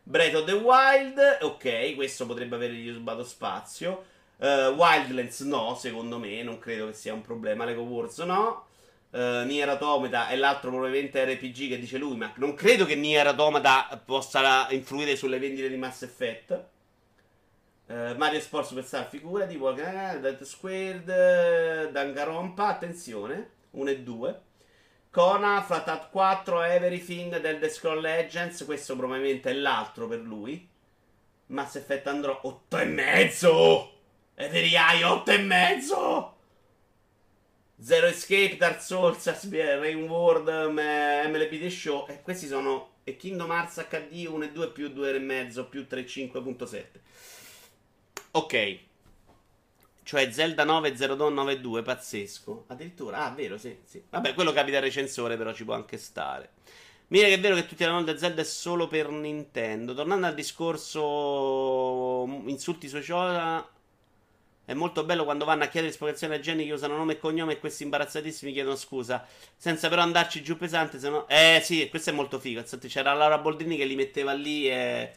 Breath of the Wild, ok, questo potrebbe avergli rubato spazio. Uh, Wildlands no, secondo me, non credo che sia un problema. Lego Wars no. Uh, Nier Automata è l'altro probabilmente RPG che dice lui, ma non credo che Nier Automata possa influire sulle vendite di Mass Effect. Uh, Mario Sport Superstar, figurati, Walking Dead Squared, Dangarompa, attenzione, 1 e 2. Kona, Flat 4, Everything, The Scroll Legends, questo probabilmente è l'altro per lui. Mass Effect andrò 8 e mezzo! E Ederai 8 e mezzo! Zero Escape, Dark Souls, Rain World, MLB The Show, e questi sono e Kingdom Hearts HD 1 e 2 più 2 e mezzo più 3.5.7. Ok. Cioè Zelda 9 Zero Dawn 9.2, pazzesco. Addirittura, ah, vero, sì, sì. Vabbè, quello capita al recensore, però ci può anche stare. Mira che è vero che tutti hanno di Zelda è solo per Nintendo. Tornando al discorso insulti social, è molto bello quando vanno a chiedere spiegazioni a Jenny che usano nome e cognome e questi imbarazzatissimi chiedono scusa. Senza però andarci giù pesante, se no... Eh sì, questo è molto figo. C'era Laura Boldrini che li metteva lì e...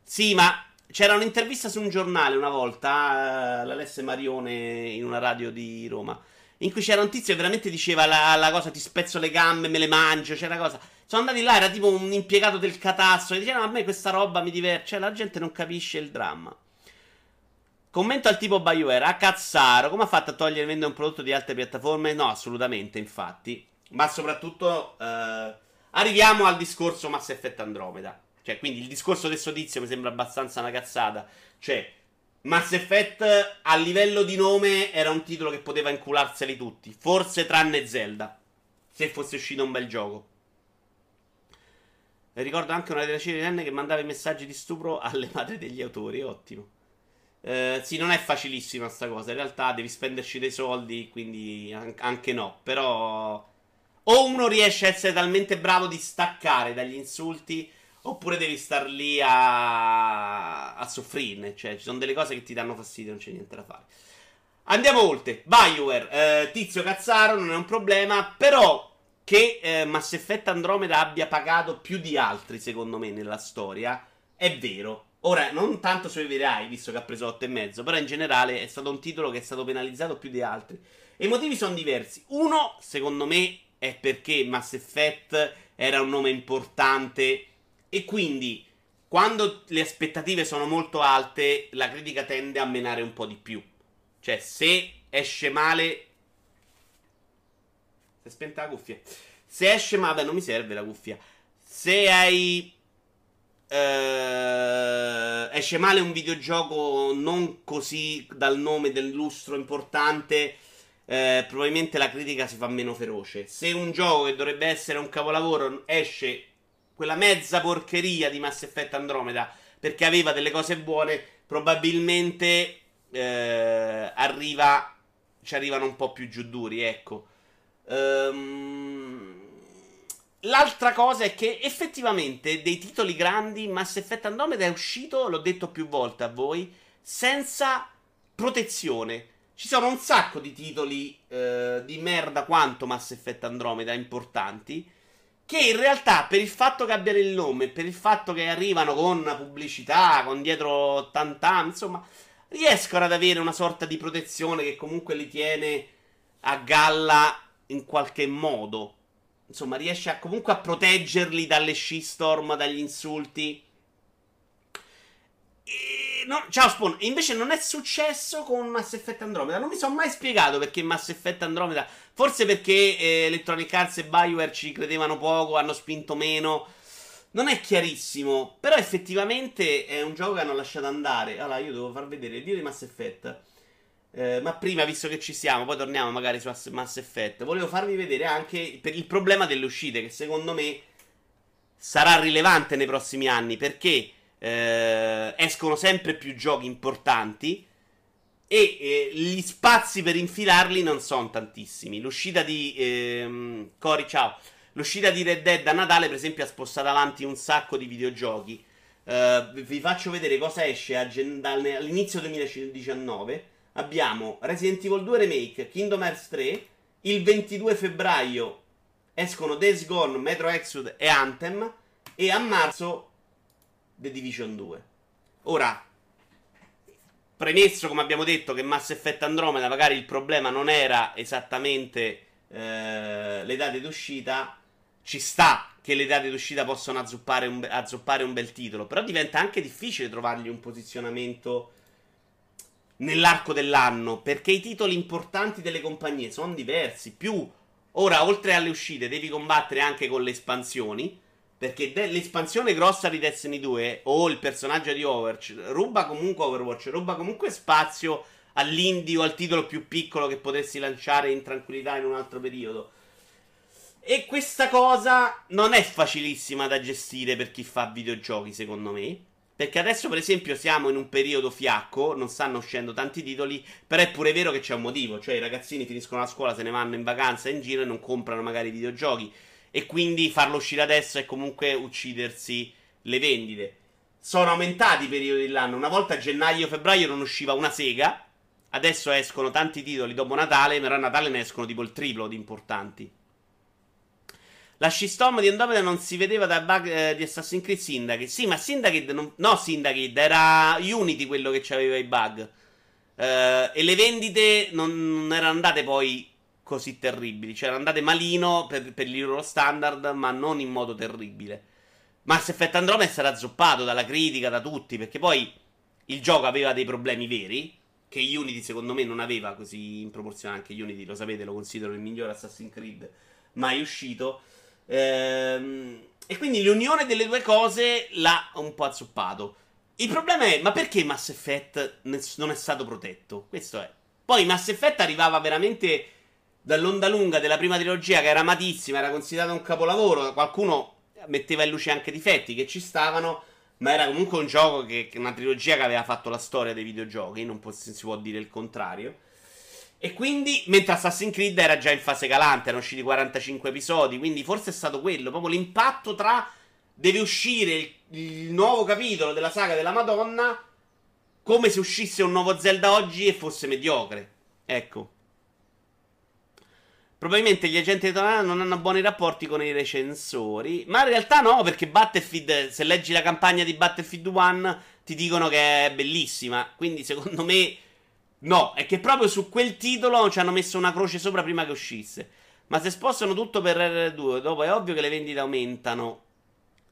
Sì, ma c'era un'intervista su un giornale una volta, uh, l'Alesse Marione in una radio di Roma, in cui c'era un tizio che veramente diceva la, la cosa ti spezzo le gambe, me le mangio, c'era cosa. Sono andati là, era tipo un impiegato del catasto, e diceva no, a me questa roba mi diverte, cioè la gente non capisce il dramma. Commento al tipo BioWare, a cazzaro, come ha fatto a togliere e vendere un prodotto di altre piattaforme? No, assolutamente, infatti. Ma soprattutto, uh, arriviamo al discorso Mass Effect Andromeda. Cioè, quindi il discorso del sodizio mi sembra abbastanza una cazzata. Cioè, Mass Effect a livello di nome era un titolo che poteva incularseli tutti. Forse tranne Zelda. Se fosse uscito un bel gioco. Ricordo anche una delle di N che mandava i messaggi di stupro alle madri degli autori. Ottimo. Eh, sì, non è facilissima sta cosa. In realtà devi spenderci dei soldi, quindi anche no. Però o uno riesce a essere talmente bravo di staccare dagli insulti, oppure devi star lì a, a soffrirne. Cioè, ci sono delle cose che ti danno fastidio, non c'è niente da fare. Andiamo oltre. Bioware, eh, tizio cazzaro, non è un problema. Però che eh, Mass Effect Andromeda abbia pagato più di altri, secondo me, nella storia, è vero. Ora, non tanto sui verai, visto che ha preso 8,5, però in generale è stato un titolo che è stato penalizzato più di altri. E i motivi sono diversi. Uno, secondo me, è perché Mass Effect era un nome importante e quindi quando le aspettative sono molto alte, la critica tende a menare un po' di più. Cioè, se esce male, si è spenta la cuffia. Se esce male, non mi serve la cuffia. Se hai. Uh, esce male un videogioco non così dal nome del lustro importante. Uh, probabilmente la critica si fa meno feroce. Se un gioco che dovrebbe essere un capolavoro esce quella mezza porcheria di Mass Effect Andromeda perché aveva delle cose buone, probabilmente uh, arriva. Ci arrivano un po' più giù duri, ecco. Um, l'altra cosa è che effettivamente dei titoli grandi Mass Effect Andromeda è uscito, l'ho detto più volte a voi, senza protezione. Ci sono un sacco di titoli uh, di merda quanto Mass Effect Andromeda importanti. Che in realtà, per il fatto che abbiano il nome, per il fatto che arrivano con pubblicità, con dietro tantam, insomma, riescono ad avere una sorta di protezione che comunque li tiene a galla in qualche modo. Insomma, riesce a, comunque a proteggerli dalle shitstorm, dagli insulti. E no, ciao Spawn, invece non è successo con Mass Effect Andromeda. Non mi sono mai spiegato perché Mass Effect Andromeda. Forse perché eh, Electronic Arts e Bioware ci credevano poco, hanno spinto meno. Non è chiarissimo. Però effettivamente è un gioco che hanno lasciato andare. Allora, io devo far vedere il video di Mass Effect. Eh, ma prima, visto che ci siamo, poi torniamo magari su Mass Effect. Volevo farvi vedere anche per il problema delle uscite, che secondo me sarà rilevante nei prossimi anni, perché eh, escono sempre più giochi importanti e eh, gli spazi per infilarli non sono tantissimi. L'uscita di ehm, Cori, ciao. L'uscita di Red Dead a Natale, per esempio, ha spostato avanti un sacco di videogiochi. Uh, vi faccio vedere cosa esce all'inizio 2019 abbiamo Resident Evil 2 Remake, Kingdom Hearts 3. Il 22 febbraio escono Days Gone, Metro Exodus e Anthem. E a marzo The Division 2. Ora, premesso come abbiamo detto che Mass Effect Andromeda magari il problema non era esattamente eh, le date d'uscita, ci sta che le date d'uscita possano azzoppare un, azzoppare un bel titolo, però diventa anche difficile trovargli un posizionamento nell'arco dell'anno, perché i titoli importanti delle compagnie sono diversi. Più ora, oltre alle uscite, devi combattere anche con le espansioni. Perché de- l'espansione grossa di Destiny 2 o il personaggio di Overwatch ruba comunque Overwatch, ruba comunque spazio all'indie o al titolo più piccolo che potessi lanciare in tranquillità in un altro periodo. E questa cosa non è facilissima da gestire per chi fa videogiochi, secondo me. Perché adesso, per esempio, siamo in un periodo fiacco, non stanno uscendo tanti titoli, però è pure vero che c'è un motivo, cioè i ragazzini finiscono la scuola, se ne vanno in vacanza in giro e non comprano magari videogiochi. E quindi farlo uscire adesso è comunque uccidersi le vendite. Sono aumentati i periodi dell'anno. Una volta a gennaio-febbraio non usciva una sega, adesso escono tanti titoli dopo Natale, però a Natale ne escono tipo il triplo di importanti. La shitstorm di Andromeda non si vedeva dal bug eh, di Assassin's Creed Syndicate. Sì, ma Syndicate non... No, Syndicate, era Unity quello che aveva i bug. Uh, e le vendite non, erano andate poi così terribili. Cioè, erano andate malino per, per gli loro standard, ma non in modo terribile. Mass Effect Andromeda è stato azzoppato dalla critica, da tutti, perché poi il gioco aveva dei problemi veri. Che Unity, secondo me, non aveva così in proporzione. Anche Unity, lo sapete, lo considero il migliore Assassin's Creed mai uscito. Ehm, e quindi l'unione delle due cose l'ha un po' azzuppato. Il problema è, ma perché Mass Effect non è stato protetto? Questo è. Poi Mass Effect arrivava veramente dall'onda lunga della prima trilogia, che era amatissima, era considerata un capolavoro. Qualcuno metteva in luce anche difetti che ci stavano, Ma era comunque un gioco che, una trilogia che aveva fatto la storia dei videogiochi, non può, si può dire il contrario. E quindi, mentre Assassin's Creed era già in fase calante, erano usciti 45 episodi, quindi forse è stato quello, proprio l'impatto tra deve uscire il, il nuovo capitolo della saga della Madonna come se uscisse un nuovo Zelda oggi e fosse mediocre. Ecco. Probabilmente gli agenti di Tonana non hanno buoni rapporti con i recensori. Ma in realtà no, perché Battlefield, se leggi la campagna di Battlefield 1, ti dicono che è bellissima. Quindi secondo me No, è che proprio su quel titolo ci hanno messo una croce sopra prima che uscisse. Ma se spostano tutto per R2, dopo è ovvio che le vendite aumentano.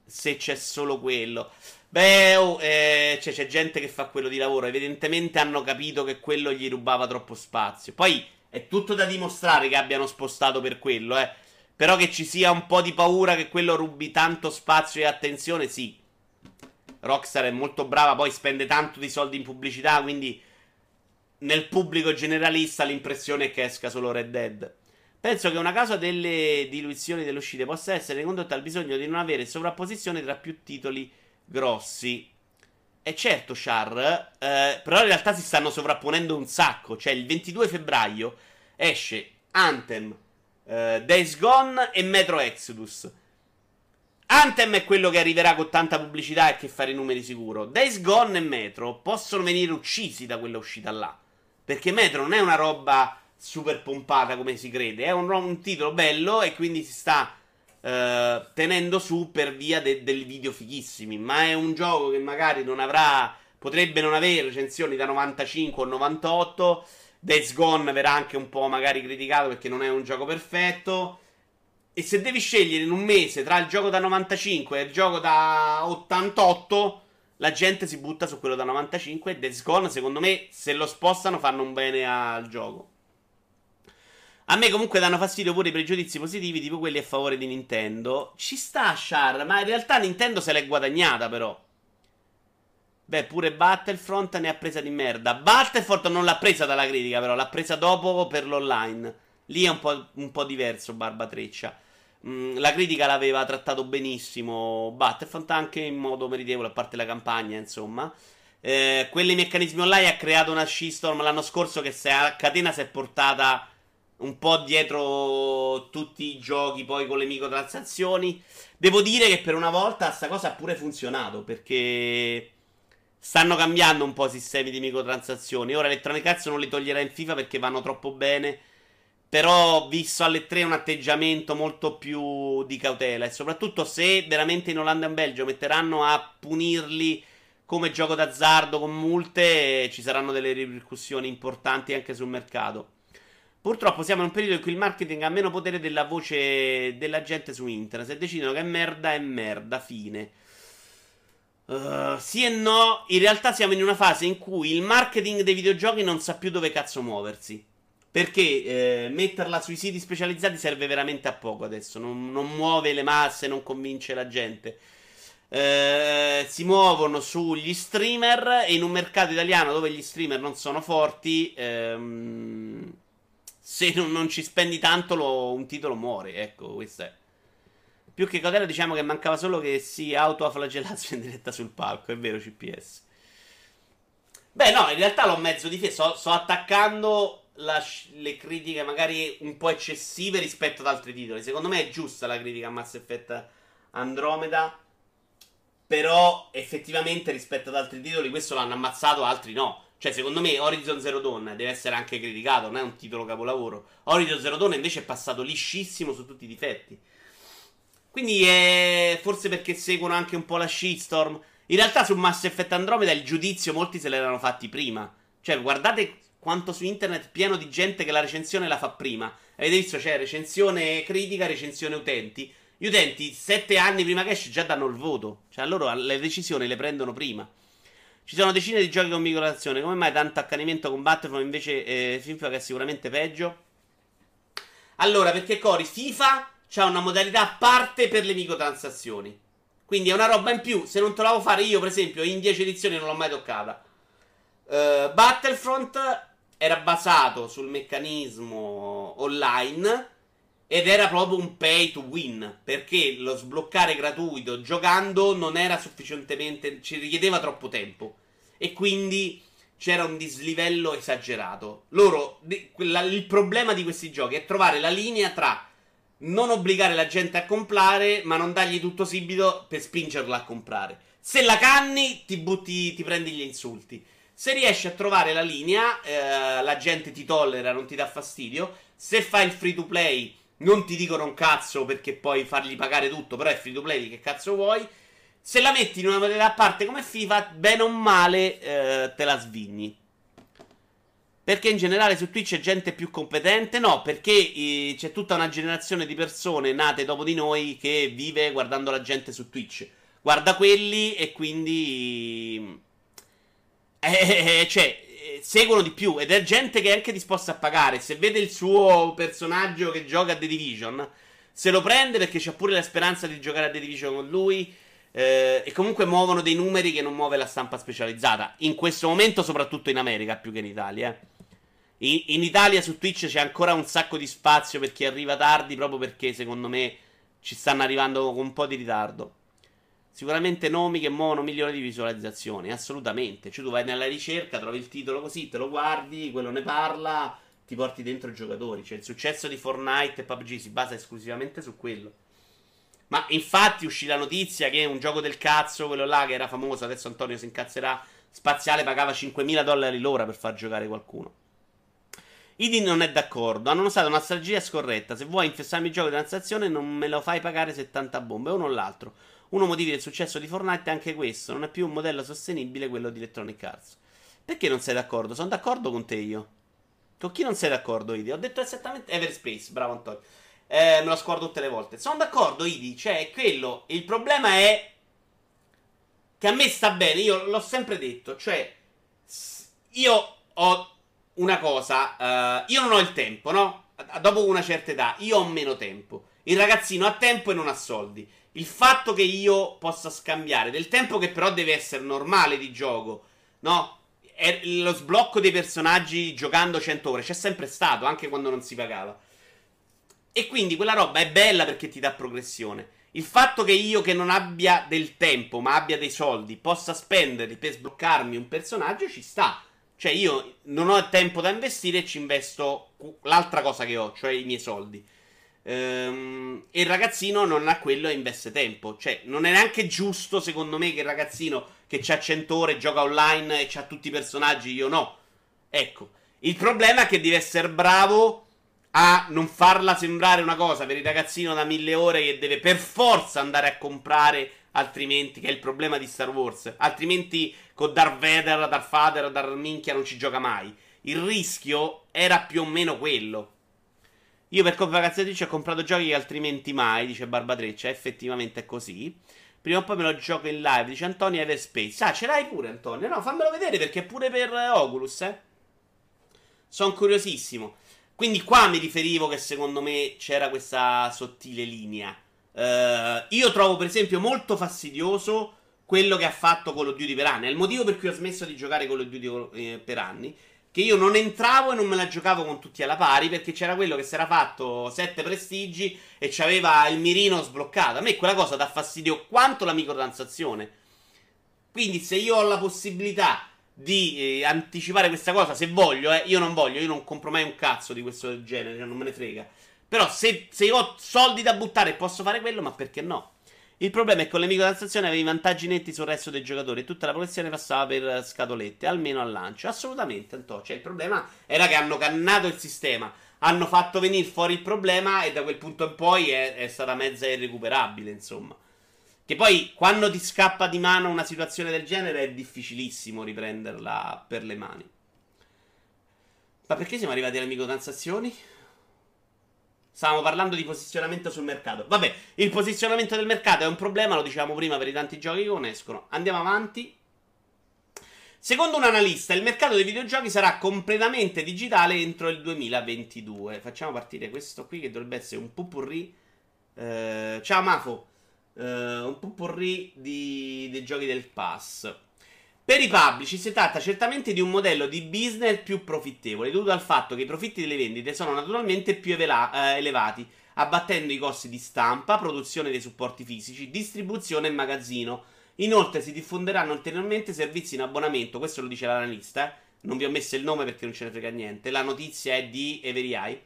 Se c'è solo quello. Beh, oh, eh, cioè, c'è gente che fa quello di lavoro. Evidentemente hanno capito che quello gli rubava troppo spazio. Poi è tutto da dimostrare che abbiano spostato per quello, eh. Però che ci sia un po' di paura che quello rubi tanto spazio e attenzione, sì. Rockstar è molto brava, poi spende tanto di soldi in pubblicità, quindi nel pubblico generalista l'impressione è che esca solo Red Dead. Penso che una causa delle diluizioni delle uscite possa essere condotta al bisogno di non avere sovrapposizione tra più titoli grossi. E certo, Char, eh, però in realtà si stanno sovrapponendo un sacco. Cioè, il 22 febbraio esce Anthem, eh, Days Gone e Metro Exodus. Anthem è quello che arriverà con tanta pubblicità e che fa i numeri sicuro. Days Gone e Metro possono venire uccisi da quella uscita là. Perché Metro non è una roba super pompata come si crede, è un, un titolo bello e quindi si sta uh, tenendo su per via de- dei video fighissimi. Ma è un gioco che magari non avrà, potrebbe non avere recensioni da 95 o 98. Days Gone verrà anche un po' magari criticato perché non è un gioco perfetto. E se devi scegliere in un mese tra il gioco da 95 e il gioco da 88, la gente si butta su quello da 95 e Days Gone, secondo me, se lo spostano fanno un bene al gioco. A me comunque danno fastidio pure i pregiudizi positivi, tipo quelli a favore di Nintendo. Ci sta, Char, ma in realtà Nintendo se l'è guadagnata però. Beh, pure Battlefront ne ha presa di merda. Battlefront non l'ha presa dalla critica, però l'ha presa dopo per l'online. Lì è un po', un po diverso, Barba Mm, la critica l'aveva trattato benissimo Battlefront anche in modo meritevole, a parte la campagna, insomma. Eh, quelli meccanismi online ha creato una shitstorm l'anno scorso che se a catena si è portata un po' dietro tutti i giochi poi con le microtransazioni. Devo dire che per una volta sta cosa ha pure funzionato perché stanno cambiando un po' i sistemi di microtransazioni. Ora Electronic Arts non li toglierà in FIFA perché vanno troppo bene però visto alle tre un atteggiamento molto più di cautela e soprattutto se veramente in Olanda e in Belgio metteranno a punirli come gioco d'azzardo con multe, ci saranno delle ripercussioni importanti anche sul mercato. Purtroppo siamo in un periodo in cui il marketing ha meno potere della voce della gente su internet. Se decidono che è merda, è merda, fine. Uh, sì e no, in realtà siamo in una fase in cui il marketing dei videogiochi non sa più dove cazzo muoversi. Perché eh, metterla sui siti specializzati serve veramente a poco adesso. Non, non muove le masse, non convince la gente. Eh, si muovono sugli streamer e in un mercato italiano dove gli streamer non sono forti. Ehm, se non, non, ci spendi tanto, lo, un titolo muore. Ecco, questo è. Più che cautela, diciamo che mancava solo che si autoflagellasse in diretta sul palco. È vero, CPS. Beh, no, in realtà l'ho mezzo difeso. Sto, sto attaccando la, le critiche magari un po' eccessive rispetto ad altri titoli. Secondo me è giusta la critica a Mass Effect Andromeda. Però effettivamente rispetto ad altri titoli questo l'hanno ammazzato, altri no. Cioè, secondo me Horizon Zero Dawn deve essere anche criticato, non è un titolo capolavoro. Horizon Zero Dawn invece è passato liscissimo su tutti i difetti. Quindi è forse perché seguono anche un po' la shitstorm. In realtà su Mass Effect Andromeda il giudizio molti se l'erano fatti prima. Cioè, guardate quanto su internet pieno di gente che la recensione la fa prima. Avete visto? C'è recensione critica, recensione utenti. Gli utenti, sette anni prima che esce, già danno il voto. Cioè, loro le decisioni le prendono prima. Ci sono decine di giochi con microtrazione. Come mai tanto accanimento con Battlefront invece eh, FIFA che è sicuramente peggio? Allora, perché Cori FIFA c'ha una modalità a parte per le microtransazioni. Quindi è una roba in più. Se non te la devo fare io, per esempio, in 10 edizioni non l'ho mai toccata. Uh, Battlefront era basato sul meccanismo online ed era proprio un pay to win, perché lo sbloccare gratuito giocando non era sufficientemente, ci richiedeva troppo tempo e quindi c'era un dislivello esagerato. Loro, il problema di questi giochi è trovare la linea tra non obbligare la gente a comprare, ma non dargli tutto subito per spingerla a comprare. Se la canni, ti butti, ti prendi gli insulti. Se riesci a trovare la linea, eh, la gente ti tollera, non ti dà fastidio. Se fai il free to play, non ti dicono un cazzo perché puoi fargli pagare tutto, però è free to play, che cazzo vuoi? Se la metti in una parte come FIFA, bene o male, eh, te la svigni. Perché in generale su Twitch c'è gente più competente? No, perché eh, c'è tutta una generazione di persone nate dopo di noi che vive guardando la gente su Twitch. Guarda quelli e quindi... Eh, eh, eh cioè, seguono di più ed è gente che è anche disposta a pagare. Se vede il suo personaggio che gioca a The Division, se lo prende perché c'ha pure la speranza di giocare a The Division con lui. Eh, e comunque muovono dei numeri che non muove la stampa specializzata. In questo momento, soprattutto in America più che in Italia. Eh. In, in, Italia su Twitch c'è ancora un sacco di spazio per chi arriva tardi, proprio perché secondo me ci stanno arrivando con un po' di ritardo. Sicuramente nomi che muovono milioni di visualizzazioni, assolutamente. Cioè tu vai nella ricerca, trovi il titolo così, te lo guardi, quello ne parla, ti porti dentro i giocatori. Cioè il successo di Fortnite e PUBG si basa esclusivamente su quello. Ma infatti uscì la notizia che un gioco del cazzo, quello là che era famoso, adesso Antonio si incazzerà, spaziale pagava 5.000 dollari l'ora per far giocare qualcuno. Idi non è d'accordo, hanno usato una strategia scorretta. Se vuoi infestarmi il gioco di transazione non me lo fai pagare 70 bombe, uno o l'altro. Uno motivi del successo di Fortnite è anche questo, non è più un modello sostenibile quello di Electronic Arts. Perché non sei d'accordo? Sono d'accordo con te io. Con chi non sei d'accordo, Idi? Ho detto esattamente Everspace, bravo Antonio. Eh, me lo scordo tutte le volte. Sono d'accordo, Idi, cioè quello. Il problema è che a me sta bene, io l'ho sempre detto, cioè io ho una cosa, uh, io non ho il tempo, no? Dopo una certa età, io ho meno tempo. Il ragazzino ha tempo e non ha soldi. Il fatto che io possa scambiare del tempo che però deve essere normale di gioco, no? È lo sblocco dei personaggi giocando 100 ore c'è sempre stato, anche quando non si pagava. E quindi quella roba è bella perché ti dà progressione. Il fatto che io che non abbia del tempo, ma abbia dei soldi, possa spenderli per sbloccarmi un personaggio ci sta. Cioè io non ho tempo da investire e ci investo l'altra cosa che ho, cioè i miei soldi. Ehm, e il ragazzino non ha quello e investe tempo. Cioè, non è neanche giusto, secondo me, che il ragazzino che ha 100 ore gioca online e ha tutti i personaggi, io no. Ecco. Il problema è che deve essere bravo a non farla sembrare una cosa per il ragazzino da mille ore che deve per forza andare a comprare altrimenti, che è il problema di Star Wars. Altrimenti con Darth Vader, Darth Vader, Darth Minchia non ci gioca mai. Il rischio era più o meno quello. Io per colpa cazzatrice ho comprato giochi che altrimenti mai, dice Barbatreccia, effettivamente è così. Prima o poi me lo gioco in live, dice Antonio Everspace. Ah, ce l'hai pure Antonio? No, fammelo vedere perché è pure per Oculus, eh. Sono curiosissimo. Quindi qua mi riferivo che secondo me c'era questa sottile linea. Uh, io trovo per esempio molto fastidioso quello che ha fatto Call of Duty per anni. È il motivo per cui ho smesso di giocare Call of Duty eh, per anni che io non entravo e non me la giocavo con tutti alla pari perché c'era quello che si era fatto sette prestigi e c'aveva il mirino sbloccato. A me quella cosa dà fastidio quanto la microtransazione. Quindi se io ho la possibilità di eh, anticipare questa cosa, se voglio, eh, io non voglio, io non compro mai un cazzo di questo genere, non me ne frega. Però se, se ho soldi da buttare e posso fare quello, ma perché no? Il problema è che con le microtransazioni avevi vantaggi netti sul resto dei giocatori e tutta la progressione passava per scatolette, almeno al lancio. Assolutamente, Anto. Cioè, il problema era che hanno cannato il sistema, hanno fatto venire fuori il problema e da quel punto in poi è, è stata mezza irrecuperabile, insomma. Che poi, quando ti scappa di mano una situazione del genere, è difficilissimo riprenderla per le mani. Ma perché siamo arrivati alle microtransazioni? Stavamo parlando di posizionamento sul mercato. Vabbè, il posizionamento del mercato è un problema, lo dicevamo prima per i tanti giochi che conoscono. Andiamo avanti. Secondo un analista, il mercato dei videogiochi sarà completamente digitale entro il 2022. Facciamo partire questo qui che dovrebbe essere un pupurri. Eh, ciao Mafo. Eh, un pupurri di, dei giochi del pass. Per i pubblici si tratta certamente di un modello di business più profittevole, dovuto al fatto che i profitti delle vendite sono naturalmente più evela- eh, elevati, abbattendo i costi di stampa, produzione dei supporti fisici, distribuzione e magazzino. Inoltre si diffonderanno ulteriormente servizi in abbonamento, questo lo dice l'analista, non vi ho messo il nome perché non ce ne frega niente, la notizia è di Everai.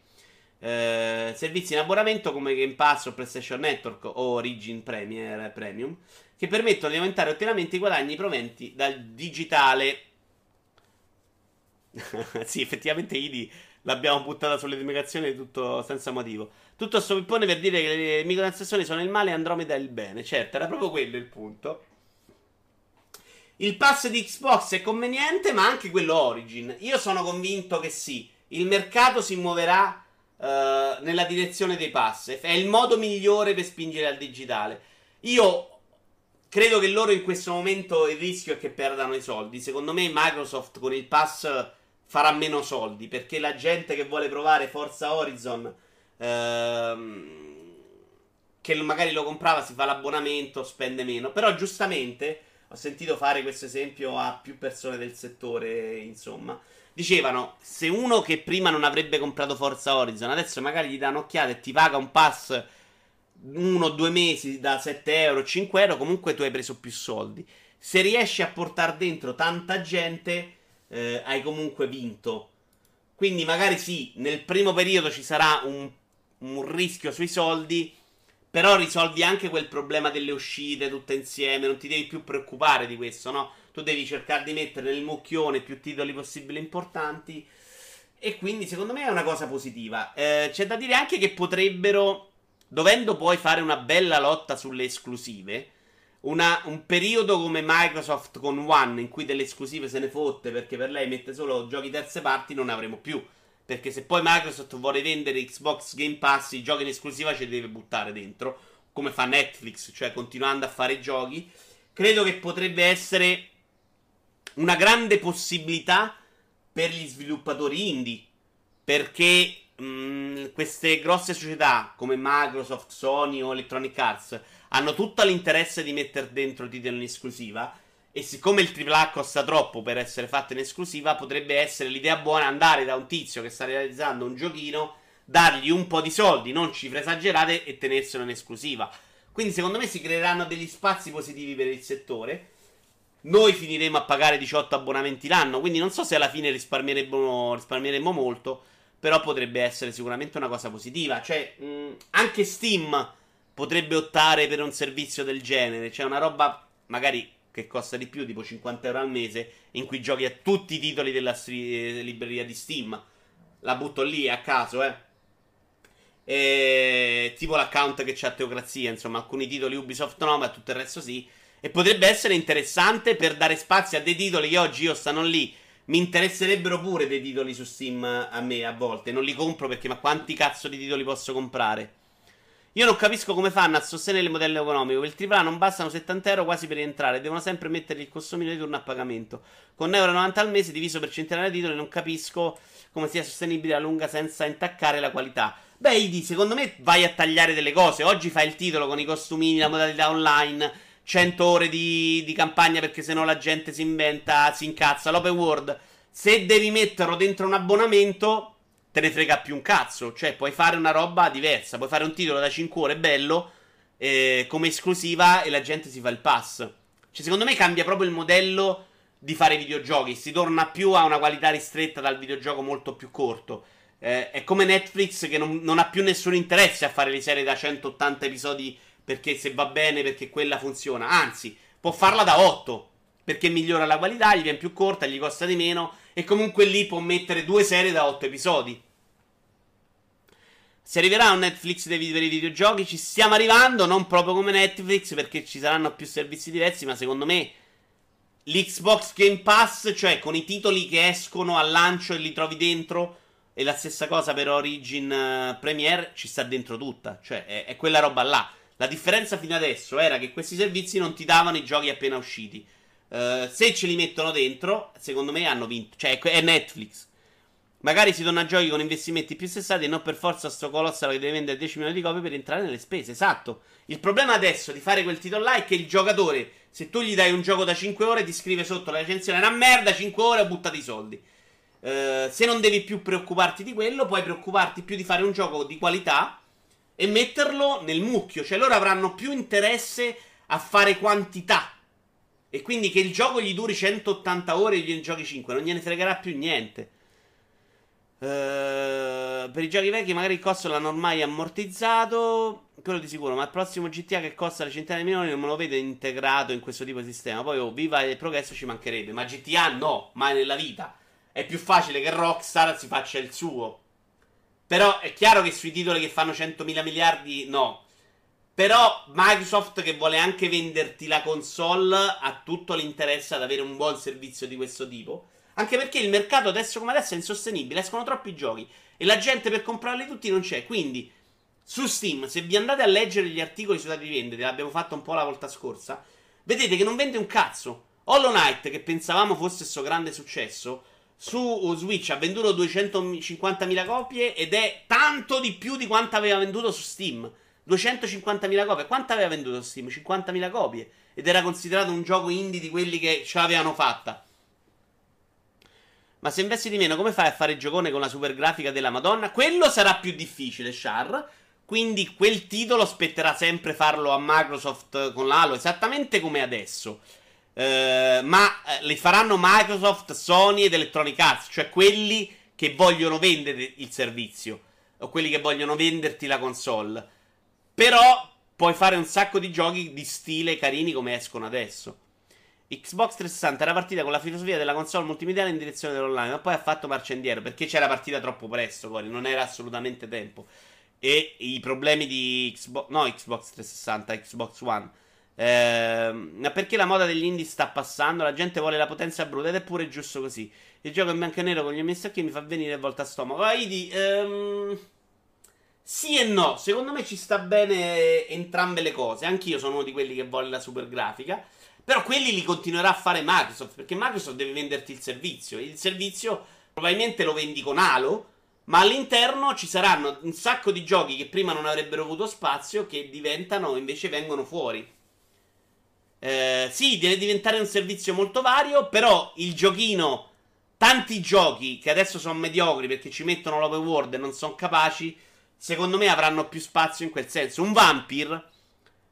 Eh, servizi in abbonamento come Game Pass o PlayStation Network o Origin Premier Premium che permettono di aumentare ottenamente i guadagni proventi dal digitale. sì, effettivamente ID l'abbiamo buttata sulle dimigrazioni tutto senza motivo. Tutto sto pippone per dire che le microtransazioni sono il male e Andromeda è il bene. Certo, era proprio quello il punto. Il pass di Xbox è conveniente, ma anche quello Origin. Io sono convinto che sì. Il mercato si muoverà uh, nella direzione dei pass. È il modo migliore per spingere al digitale. Io credo che loro in questo momento il rischio è che perdano i soldi. Secondo me Microsoft con il pass farà meno soldi perché la gente che vuole provare Forza Horizon ehm, che magari lo comprava si fa l'abbonamento, spende meno. Però giustamente ho sentito fare questo esempio a più persone del settore, insomma. Dicevano, se uno che prima non avrebbe comprato Forza Horizon, adesso magari gli dà un'occhiata e ti paga un pass uno o due mesi da 7 euro, 5 euro, comunque tu hai preso più soldi. Se riesci a portare dentro tanta gente, eh, hai comunque vinto. Quindi magari sì, nel primo periodo ci sarà un, un rischio sui soldi, però risolvi anche quel problema delle uscite tutte insieme, non ti devi più preoccupare di questo, no? Tu devi cercare di mettere nel mucchione più titoli possibili importanti. E quindi secondo me è una cosa positiva. Eh, c'è da dire anche che potrebbero dovendo poi fare una bella lotta sulle esclusive, una, un periodo come Microsoft con One in cui delle esclusive se ne fotte perché per lei mette solo giochi terze parti non avremo più. Perché se poi Microsoft vuole vendere Xbox Game Pass, i giochi in esclusiva ce li deve buttare dentro, come fa Netflix, cioè continuando a fare giochi, credo che potrebbe essere una grande possibilità per gli sviluppatori indie. Perché mm, queste grosse società come Microsoft, Sony o Electronic Arts hanno tutto l'interesse di mettere dentro titoli in esclusiva. E siccome il AAA costa troppo per essere fatto in esclusiva, potrebbe essere l'idea buona andare da un tizio che sta realizzando un giochino, dargli un po' di soldi, non cifre esagerate, e tenerselo in esclusiva. Quindi, secondo me, si creeranno degli spazi positivi per il settore. Noi finiremo a pagare 18 abbonamenti l'anno. Quindi, non so se alla fine risparmieremo, risparmieremo molto. Però potrebbe essere sicuramente una cosa positiva. Cioè, mh, anche Steam potrebbe optare per un servizio del genere. Cioè, una roba magari che costa di più, tipo 50 euro al mese, in cui giochi a tutti i titoli della stri- libreria di Steam. La butto lì a caso, eh. E... tipo l'account che c'ha Teocrazia, insomma, alcuni titoli Ubisoft no, ma tutto il resto sì. E potrebbe essere interessante per dare spazio a dei titoli che oggi io stanno lì mi interesserebbero pure dei titoli su Steam a me a volte. Non li compro perché, ma quanti cazzo di titoli posso comprare? Io non capisco come fanno a sostenere il modello economico. Per il AAA non bastano 70 euro quasi per rientrare. Devono sempre mettere il costumino di turno a pagamento. Con euro 90 al mese diviso per centinaia di titoli non capisco come sia sostenibile a lunga senza intaccare la qualità. Beh, Idi, secondo me vai a tagliare delle cose. Oggi fai il titolo con i costumini, la modalità online 100 ore di, di campagna perché sennò la gente si inventa, si incazza. L'open world, se devi metterlo dentro un abbonamento, te ne frega più un cazzo. Cioè, puoi fare una roba diversa. Puoi fare un titolo da 5 ore bello eh, come esclusiva e la gente si fa il pass. Cioè, secondo me cambia proprio il modello di fare videogiochi. Si torna più a una qualità ristretta dal videogioco molto più corto. Eh, è come Netflix che non, non ha più nessun interesse a fare le serie da 180 episodi perché se va bene, perché quella funziona. Anzi, può farla da 8 perché migliora la qualità, gli viene più corta, gli costa di meno e comunque lì può mettere due serie da 8 episodi. Si arriverà un Netflix dei, per i videogiochi, ci stiamo arrivando, non proprio come Netflix perché ci saranno più servizi diversi, ma secondo me l'Xbox Game Pass, cioè con i titoli che escono al lancio e li trovi dentro, e la stessa cosa per Origin uh, Premiere, ci sta dentro tutta, cioè è, è quella roba là. La differenza fino adesso era che questi servizi non ti davano i giochi appena usciti. Uh, se ce li mettono dentro, secondo me hanno vinto. Cioè, è Netflix. Magari si torna a giochi con investimenti più sessati e non per forza sto colossalo che deve vendere 10 milioni di copie per entrare nelle spese. Esatto. Il problema adesso di fare quel titolo là è che il giocatore, se tu gli dai un gioco da 5 ore, ti scrive sotto la recensione: una merda, 5 ore, ho buttato i soldi. Uh, se non devi più preoccuparti di quello, puoi preoccuparti più di fare un gioco di qualità e metterlo nel mucchio. Cioè loro avranno più interesse a fare quantità. E quindi che il gioco gli duri 180 ore e gli giochi 5, non gliene fregherà più niente. Uh, per i giochi vecchi magari il costo l'hanno ormai ammortizzato, quello di sicuro, ma il prossimo GTA che costa le centinaia di milioni non me lo vedo integrato in questo tipo di sistema. Poi oh, viva il progresso ci mancherebbe, ma GTA no, mai nella vita. È più facile che Rockstar si faccia il suo. Però è chiaro che sui titoli che fanno 100.000 miliardi no. Però Microsoft che vuole anche venderti la console ha tutto l'interesse ad avere un buon servizio di questo tipo. Anche perché il mercato adesso come adesso è insostenibile, escono troppi giochi e la gente per comprarli tutti non c'è. Quindi su Steam, se vi andate a leggere gli articoli sui dati di vendita, l'abbiamo fatto un po' la volta scorsa, vedete che non vende un cazzo. Hollow Knight, che pensavamo fosse questo grande successo, su Switch ha venduto 250.000 copie ed è tanto di più di quanto aveva venduto su Steam. 250.000 copie. Quanto aveva venduto su Steam? 50.000 copie. Ed era considerato un gioco indie di quelli che ce l'avevano fatta. Ma se investi di meno, come fai a fare il giocone con la super grafica della Madonna? Quello sarà più difficile, Char. Quindi quel titolo spetterà sempre farlo a Microsoft con l'Halo, esattamente come adesso. Uh, ma uh, li faranno Microsoft, Sony ed Electronic Arts, cioè quelli che vogliono vendere il servizio o quelli che vogliono venderti la console. Però puoi fare un sacco di giochi di stile carini come escono adesso. Xbox 360 era partita con la filosofia della console multimediale in direzione dell'online, ma poi ha fatto marcia indietro perché c'era partita troppo presto, poi non era assolutamente tempo. E i problemi di Xbox, no, Xbox 360, Xbox One eh, perché la moda degli indie sta passando? La gente vuole la potenza bruta ed è pure giusto così. Il gioco in bianco e nero con gli MSK mi fa venire volta a stomaco. Ah, Idi, ehm, sì e no. Secondo me ci sta bene entrambe le cose. Anch'io sono uno di quelli che vuole la super grafica. Però quelli li continuerà a fare Microsoft. Perché Microsoft deve venderti il servizio. Il servizio probabilmente lo vendi con Halo. Ma all'interno ci saranno un sacco di giochi che prima non avrebbero avuto spazio. Che diventano, invece vengono fuori. Eh, sì, deve diventare un servizio molto vario, però il giochino, tanti giochi che adesso sono mediocri perché ci mettono l'open world e non sono capaci, secondo me avranno più spazio in quel senso. Un Vampire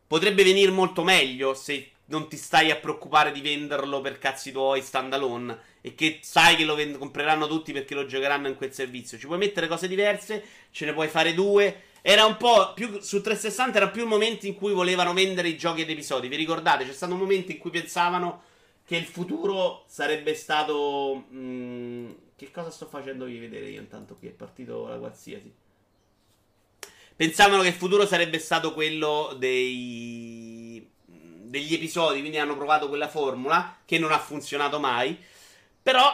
potrebbe venire molto meglio se non ti stai a preoccupare di venderlo per cazzi tuoi standalone e che sai che lo vend- compreranno tutti perché lo giocheranno in quel servizio. Ci puoi mettere cose diverse, ce ne puoi fare due era un po' più su 360 era più il momento in cui volevano vendere i giochi ed episodi. Vi ricordate? C'è stato un momento in cui pensavano che il futuro sarebbe stato. Mh, mm, che cosa sto facendo vi vedere io intanto qui è partito la qualsiasi. Pensavano che il futuro sarebbe stato quello dei, degli episodi, quindi hanno provato quella formula che non ha funzionato mai. Però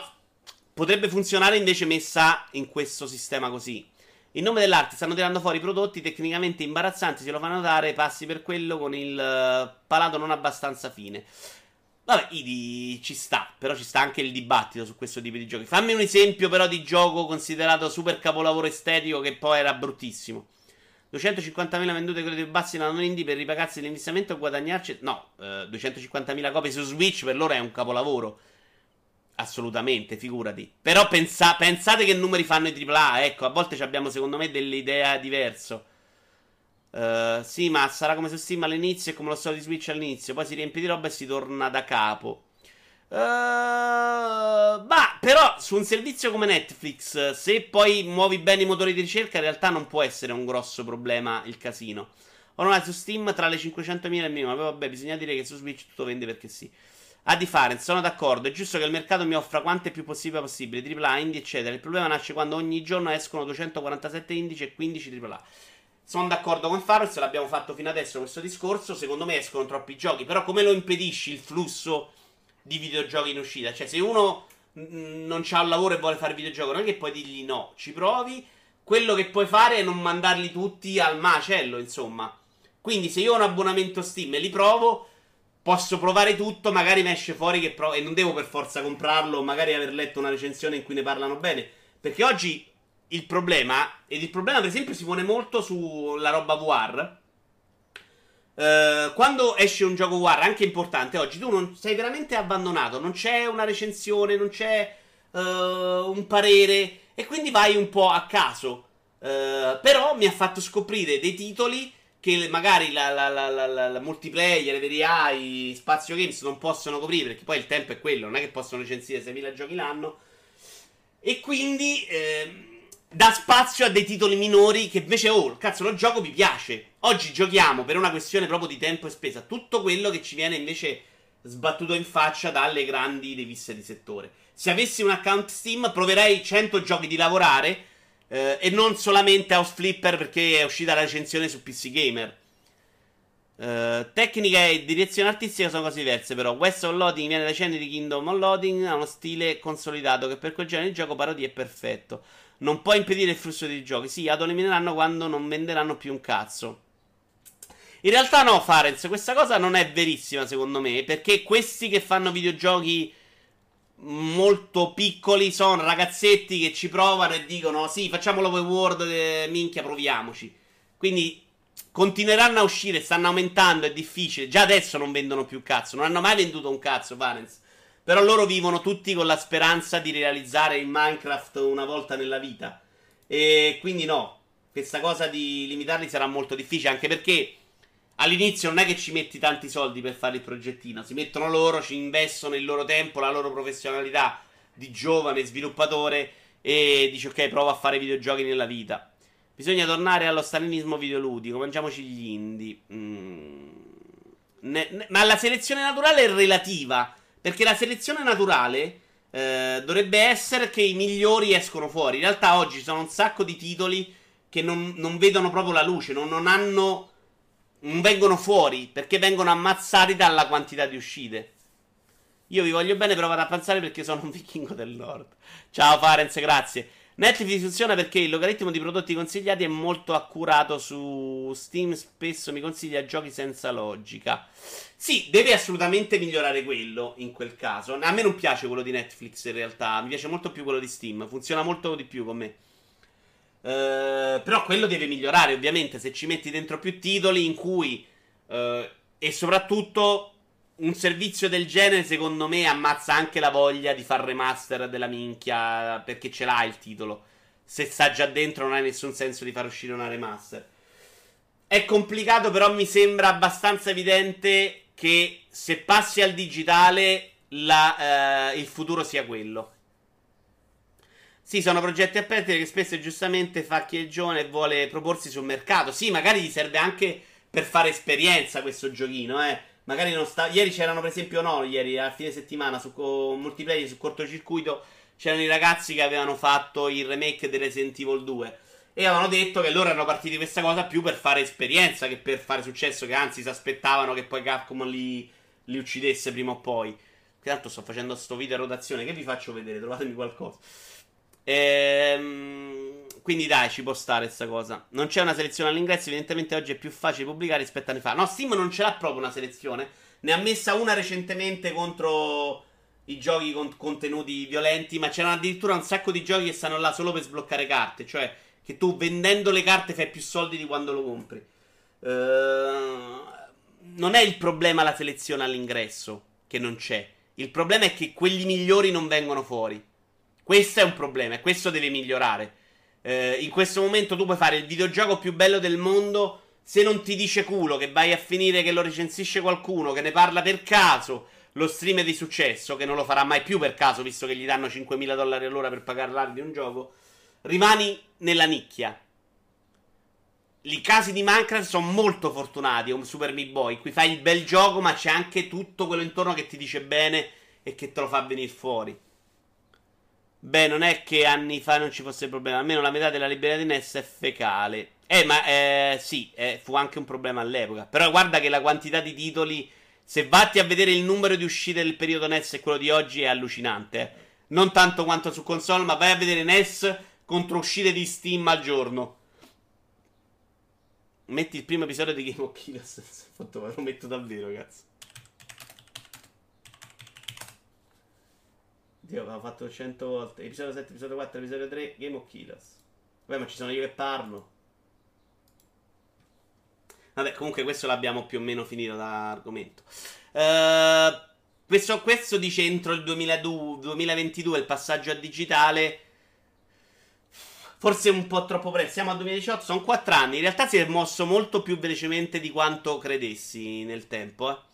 potrebbe funzionare invece messa in questo sistema così. In nome dell'arte stanno tirando fuori prodotti tecnicamente imbarazzanti, se lo fanno notare, passi per quello con il uh, palato non abbastanza fine. Vabbè, Idi ci sta, però ci sta anche il dibattito su questo tipo di giochi. Fammi un esempio però di gioco considerato super capolavoro estetico che poi era bruttissimo. 250.000 vendute più bassi la non indie per ripagarsi l'investimento e guadagnarci. No, eh, 250.000 copie su Switch per loro è un capolavoro. Assolutamente, figurati. Però pensa- pensate che numeri fanno i AAA. Ecco, a volte abbiamo secondo me delle idee diverse. Uh, sì, ma sarà come su Steam all'inizio e come lo so di Switch all'inizio. Poi si riempie di roba e si torna da capo. Uh, ma però su un servizio come Netflix, se poi muovi bene i motori di ricerca, in realtà non può essere un grosso problema il casino. Ormai su Steam tra le 500.000 e il minimo. Vabbè, bisogna dire che su Switch tutto vende perché sì. A differenza, sono d'accordo. È giusto che il mercato mi offra quante più possibile possibile, AAA, indie, eccetera. Il problema nasce quando ogni giorno escono 247 indici e 15 AAA. Sono d'accordo con Faros, l'abbiamo fatto fino adesso questo discorso. Secondo me escono troppi giochi. Però come lo impedisci il flusso di videogiochi in uscita? Cioè, se uno non ha un lavoro e vuole fare videogioco, non è che puoi dirgli no, ci provi. Quello che puoi fare è non mandarli tutti al macello, insomma. Quindi se io ho un abbonamento Steam e li provo, posso provare tutto, magari mi esce fuori che provo e non devo per forza comprarlo, magari aver letto una recensione in cui ne parlano bene, perché oggi il problema, ed il problema per esempio si pone molto sulla roba VR, Uh, quando esce un gioco VR, anche importante, oggi tu non sei veramente abbandonato, non c'è una recensione, non c'è uh, un parere, e quindi vai un po' a caso. Uh, però mi ha fatto scoprire dei titoli che magari la, la, la, la multiplayer, le VDA, i Spazio Games non possono coprire, perché poi il tempo è quello, non è che possono recensire 6.000 giochi l'anno. E quindi eh, dà spazio a dei titoli minori che invece, oh, cazzo, lo gioco mi piace. Oggi giochiamo per una questione proprio di tempo e spesa tutto quello che ci viene invece sbattuto in faccia dalle grandi riviste di settore. Se avessi un account Steam, proverei 100 giochi di lavorare eh, e non solamente House Flipper perché è uscita la recensione su PC Gamer. Uh, tecnica e direzione artistica sono cose diverse, però. West Loading viene dai cenni di Kingdom Loading. Ha uno stile consolidato che per quel genere di gioco parodia è perfetto. Non può impedire il flusso di giochi. Sì, lo elimineranno quando non venderanno più un cazzo. In realtà, no, Farenz, questa cosa non è verissima, secondo me. Perché questi che fanno videogiochi molto piccoli sono ragazzetti che ci provano e dicono: Sì, facciamo l'open world, eh, minchia, proviamoci. Quindi continueranno a uscire, stanno aumentando, è difficile. Già adesso non vendono più cazzo, non hanno mai venduto un cazzo, Farenz. Però loro vivono tutti con la speranza di realizzare il Minecraft una volta nella vita. E quindi no, questa cosa di limitarli sarà molto difficile, anche perché all'inizio non è che ci metti tanti soldi per fare il progettino, si mettono loro, ci investono il loro tempo, la loro professionalità di giovane sviluppatore e dici ok, provo a fare videogiochi nella vita. Bisogna tornare allo stalinismo videoludico, mangiamoci gli indie. Mm. Ne, ne, ma la selezione naturale è relativa, perché la selezione naturale eh, dovrebbe essere che i migliori escono fuori. In realtà oggi ci sono un sacco di titoli che non, non vedono proprio la luce, non, non hanno non vengono fuori perché vengono ammazzati dalla quantità di uscite. Io vi voglio bene, però vado a pensare perché sono un vichingo del nord. Ciao Farenz, grazie. Netflix funziona perché il logaritmo di prodotti consigliati è molto accurato su Steam, spesso mi consiglia giochi senza logica. Sì, deve assolutamente migliorare quello in quel caso. A me non piace quello di Netflix in realtà, mi piace molto più quello di Steam, funziona molto di più con me. Uh, però quello deve migliorare, ovviamente, se ci metti dentro più titoli in cui... Uh, e soprattutto un servizio del genere, secondo me, ammazza anche la voglia di far remaster della minchia perché ce l'ha il titolo. Se sta già dentro, non ha nessun senso di far uscire una remaster. È complicato, però mi sembra abbastanza evidente che se passi al digitale, la, uh, il futuro sia quello. Sì, sono progetti aperti che spesso giustamente fa chi è giovane e vuole proporsi sul mercato. Sì, magari gli serve anche per fare esperienza questo giochino, eh. Magari non sta. Ieri c'erano, per esempio, no, ieri a fine settimana su co- multiplayer, su cortocircuito, c'erano i ragazzi che avevano fatto il remake di Resident Evil 2. E avevano detto che loro erano partiti questa cosa più per fare esperienza che per fare successo. Che anzi si aspettavano che poi Capcom li, li uccidesse prima o poi. Tanto sto facendo sto video a rotazione. Che vi faccio vedere? Trovatemi qualcosa. Ehm, quindi dai, ci può stare questa cosa. Non c'è una selezione all'ingresso, evidentemente oggi è più facile pubblicare rispetto a anni fa. No, Steam non ce l'ha proprio una selezione. Ne ha messa una recentemente contro i giochi con contenuti violenti, ma c'erano addirittura un sacco di giochi che stanno là solo per sbloccare carte, cioè che tu vendendo le carte fai più soldi di quando lo compri. Uh, non è il problema la selezione all'ingresso, che non c'è. Il problema è che quelli migliori non vengono fuori. Questo è un problema e questo deve migliorare. Eh, in questo momento tu puoi fare il videogioco più bello del mondo. Se non ti dice culo che vai a finire che lo recensisce qualcuno, che ne parla per caso, lo streamer di successo, che non lo farà mai più per caso, visto che gli danno 5.000 dollari all'ora per parlare di un gioco, rimani nella nicchia. I casi di Minecraft sono molto fortunati, un Super Meat Boy, qui fai il bel gioco, ma c'è anche tutto quello intorno che ti dice bene e che te lo fa venire fuori. Beh, non è che anni fa non ci fosse problema. Almeno la metà della libreria di NES è fecale. Eh, ma eh, sì, eh, fu anche un problema all'epoca. Però guarda che la quantità di titoli. Se vatti a vedere il numero di uscite del periodo NES e quello di oggi è allucinante. Eh. Non tanto quanto su console, ma vai a vedere NES contro uscite di Steam al giorno. Metti il primo episodio di Game of Killers. Lo metto davvero, cazzo. Dio, avevo fatto 100 volte. Episodio 7, episodio 4, episodio 3, Game of Killers. Vabbè, ma ci sono io che parlo. Vabbè, comunque questo l'abbiamo più o meno finito da argomento. Uh, questo, questo, dice entro il 2002, 2022 il passaggio a digitale. Forse un po' troppo presto. Siamo al 2018, sono 4 anni. In realtà si è mosso molto più velocemente di quanto credessi nel tempo, eh.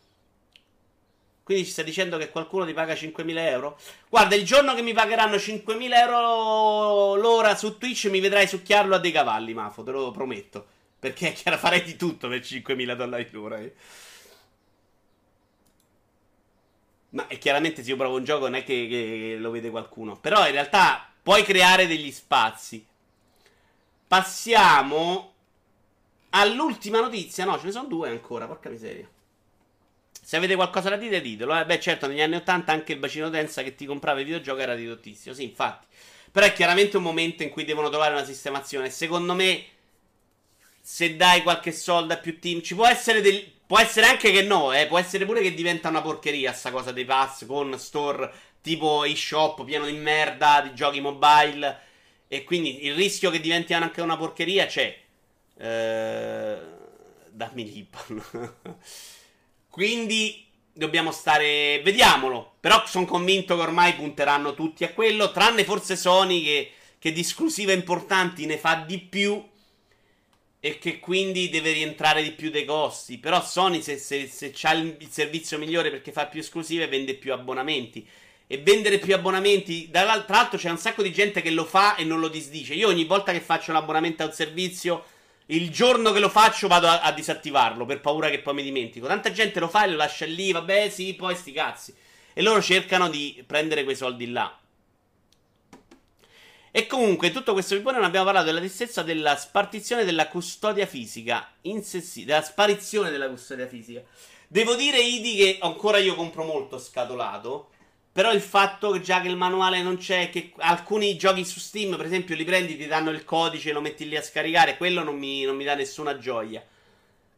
Quindi ci stai dicendo che qualcuno ti paga 5.000 euro? Guarda, il giorno che mi pagheranno 5.000 euro l'ora su Twitch mi vedrai succhiarlo a dei cavalli, Mafo, te lo prometto. Perché chiaro, farei di tutto per 5.000 dollari l'ora. Eh. Ma è chiaramente se io provo un gioco non è che, che lo vede qualcuno. Però in realtà puoi creare degli spazi. Passiamo all'ultima notizia. No, ce ne sono due ancora, porca miseria. Se avete qualcosa da dire, ditelo. Eh. Beh, certo, negli anni 80 anche il bacino d'utenza che ti comprava i videogiochi era ridottissimo. Sì, infatti. Però è chiaramente un momento in cui devono trovare una sistemazione. Secondo me, se dai qualche soldo a più team, ci può essere del... Può essere anche che no, eh. Può essere pure che diventa una porcheria sta cosa dei pass con store tipo eShop pieno di merda, di giochi mobile. E quindi il rischio che diventi anche una porcheria c'è. Eh, dammi l'Ipan. quindi dobbiamo stare. Vediamolo. Però sono convinto che ormai punteranno tutti a quello. Tranne forse Sony che, che di esclusive importanti ne fa di più. E che quindi deve rientrare di più dei costi. Però Sony, se, se, se ha il, servizio migliore perché fa più esclusive, vende più abbonamenti e vendere più abbonamenti. Tra l'altro c'è un sacco di gente che lo fa e non lo disdice. Io ogni volta che faccio un abbonamento a un servizio, il giorno che lo faccio vado a, a disattivarlo per paura che poi mi dimentico. Tanta gente lo fa e lo lascia lì, vabbè sì, poi sti cazzi. E loro cercano di prendere quei soldi là. E comunque, tutto questo pippone non abbiamo parlato della tristezza della spartizione della custodia fisica. Insessi- della sparizione della custodia fisica. Devo dire, Idi, che ancora io compro molto scatolato. Però il fatto che già che il manuale non c'è, che alcuni giochi su Steam, per esempio, li prendi, ti danno il codice, lo metti lì a scaricare, quello non mi, non mi dà nessuna gioia.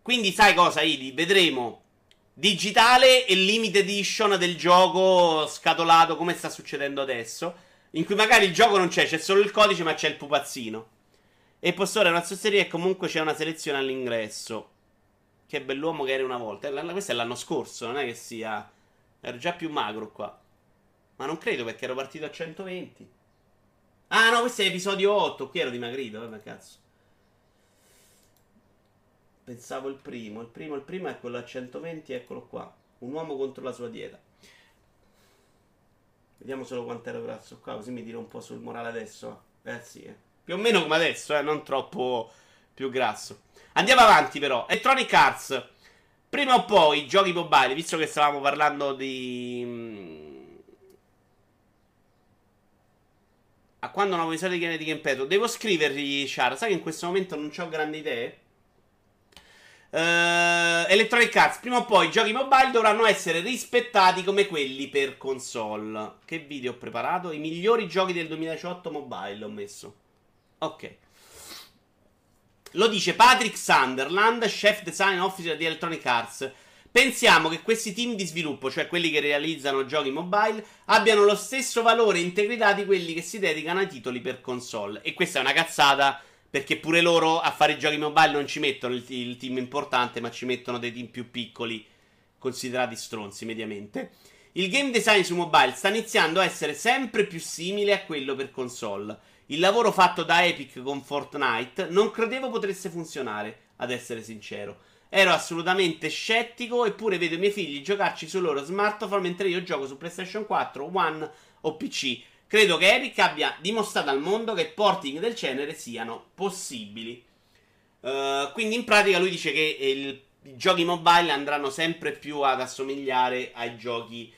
Quindi sai cosa, Idi? Vedremo digitale e limited edition del gioco scatolato, come sta succedendo adesso, in cui magari il gioco non c'è, c'è solo il codice, ma c'è il pupazzino. E posso ora una sosseria e comunque c'è una selezione all'ingresso. Che bell'uomo che eri una volta. Questo è l'anno scorso, non è che sia... Ero già più magro qua. Ma non credo perché ero partito a 120. Ah no, questo è episodio 8. Qui ero dimagrito. Vabbè, cazzo. Pensavo il primo. Il primo, il primo è quello a 120. Eccolo qua. Un uomo contro la sua dieta. Vediamo solo quanto ero grasso qua. Così mi tiro un po' sul morale adesso. Eh sì, eh. Più o meno come adesso, eh. Non troppo più grasso. Andiamo avanti, però. Electronic Arts. Prima o poi, giochi mobile. Visto che stavamo parlando di A quando una puntata di Kinetic Impeto? Devo scrivergli, Char. Sai che in questo momento non ho grandi idee? Uh, Electronic Arts, prima o poi i giochi mobile dovranno essere rispettati come quelli per console. Che video ho preparato? I migliori giochi del 2018 mobile ho messo. Ok. Lo dice Patrick Sunderland, chef design officer di Electronic Arts. Pensiamo che questi team di sviluppo, cioè quelli che realizzano giochi mobile, abbiano lo stesso valore e integrità di quelli che si dedicano ai titoli per console. E questa è una cazzata perché pure loro a fare i giochi mobile non ci mettono il, il team importante, ma ci mettono dei team più piccoli, considerati stronzi mediamente. Il game design su mobile sta iniziando a essere sempre più simile a quello per console. Il lavoro fatto da Epic con Fortnite non credevo potesse funzionare, ad essere sincero. Ero assolutamente scettico, eppure vedo i miei figli giocarci sul loro smartphone mentre io gioco su PlayStation 4, One o PC. Credo che Epic abbia dimostrato al mondo che porting del genere siano possibili. Uh, quindi in pratica lui dice che il, i giochi mobile andranno sempre più ad assomigliare ai giochi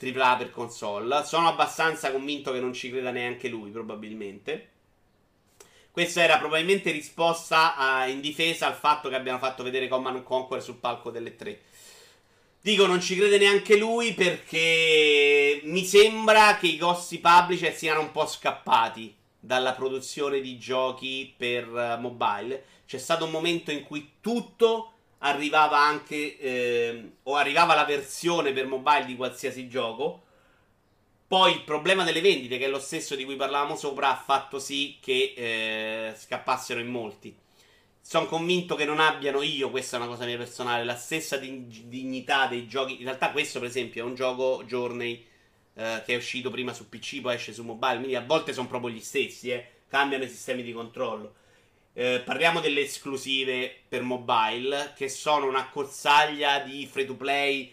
AAA per console. Sono abbastanza convinto che non ci creda neanche lui, probabilmente. Questa era probabilmente risposta a, in difesa al fatto che abbiano fatto vedere Command Conquer sul palco delle tre. Dico, non ci crede neanche lui perché mi sembra che i grossi publisher siano un po' scappati dalla produzione di giochi per uh, mobile. C'è stato un momento in cui tutto arrivava anche eh, o arrivava la versione per mobile di qualsiasi gioco poi il problema delle vendite, che è lo stesso di cui parlavamo sopra, ha fatto sì che eh, scappassero in molti. Sono convinto che non abbiano io, questa è una cosa mia personale, la stessa dig- dignità dei giochi. In realtà, questo, per esempio, è un gioco Journey eh, che è uscito prima su PC, poi esce su mobile. Quindi a volte sono proprio gli stessi, eh. cambiano i sistemi di controllo. Eh, parliamo delle esclusive per mobile, che sono una cozzaglia di free to play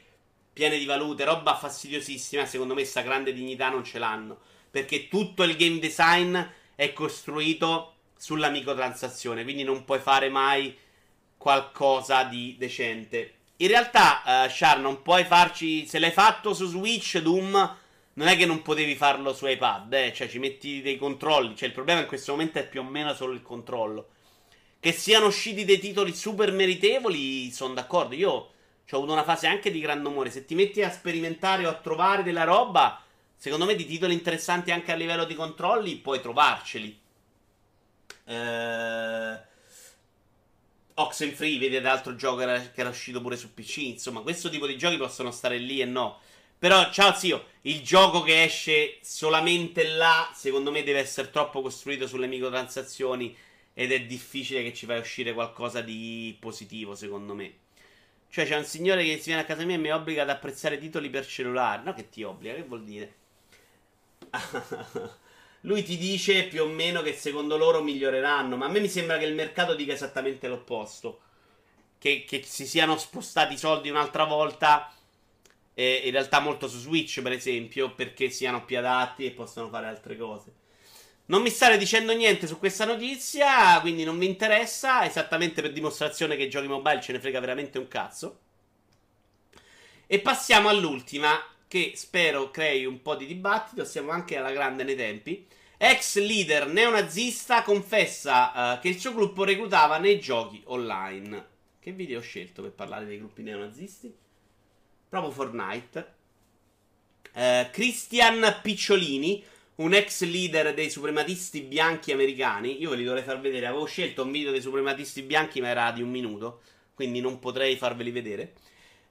piene di valute, roba fastidiosissima. Secondo me, sta grande dignità non ce l'hanno. Perché tutto il game design è costruito sulla microtransazione, quindi non puoi fare mai qualcosa di decente. In realtà, uh, Char, non puoi farci. Se l'hai fatto su Switch, Doom. Non è che non potevi farlo su iPad, eh? cioè ci metti dei controlli. Cioè, il problema in questo momento è più o meno solo il controllo. Che siano usciti dei titoli super meritevoli, sono d'accordo. Io ho avuto una fase anche di grande amore. Se ti metti a sperimentare o a trovare della roba, secondo me di titoli interessanti anche a livello di controlli, puoi trovarceli. Eh. Oxenfree, vedete l'altro gioco che era uscito pure su PC. Insomma, questo tipo di giochi possono stare lì e no. Però, ciao zio, il gioco che esce solamente là, secondo me deve essere troppo costruito sulle microtransazioni ed è difficile che ci fai uscire qualcosa di positivo, secondo me. Cioè, c'è un signore che si viene a casa mia e mi obbliga ad apprezzare titoli per cellulare. No, che ti obbliga, che vuol dire? Lui ti dice più o meno che secondo loro miglioreranno, ma a me mi sembra che il mercato dica esattamente l'opposto. Che, che si siano spostati i soldi un'altra volta, eh, in realtà molto su Switch per esempio, perché siano più adatti e possano fare altre cose. Non mi state dicendo niente su questa notizia, quindi non mi interessa, esattamente per dimostrazione che i giochi mobile ce ne frega veramente un cazzo. E passiamo all'ultima, che spero crei un po' di dibattito, siamo anche alla grande nei tempi. Ex leader neonazista confessa uh, che il suo gruppo reclutava nei giochi online. Che video ho scelto per parlare dei gruppi neonazisti? Proprio Fortnite. Uh, Christian Picciolini, un ex leader dei suprematisti bianchi americani. Io ve li dovrei far vedere. Avevo scelto un video dei suprematisti bianchi, ma era di un minuto. Quindi non potrei farveli vedere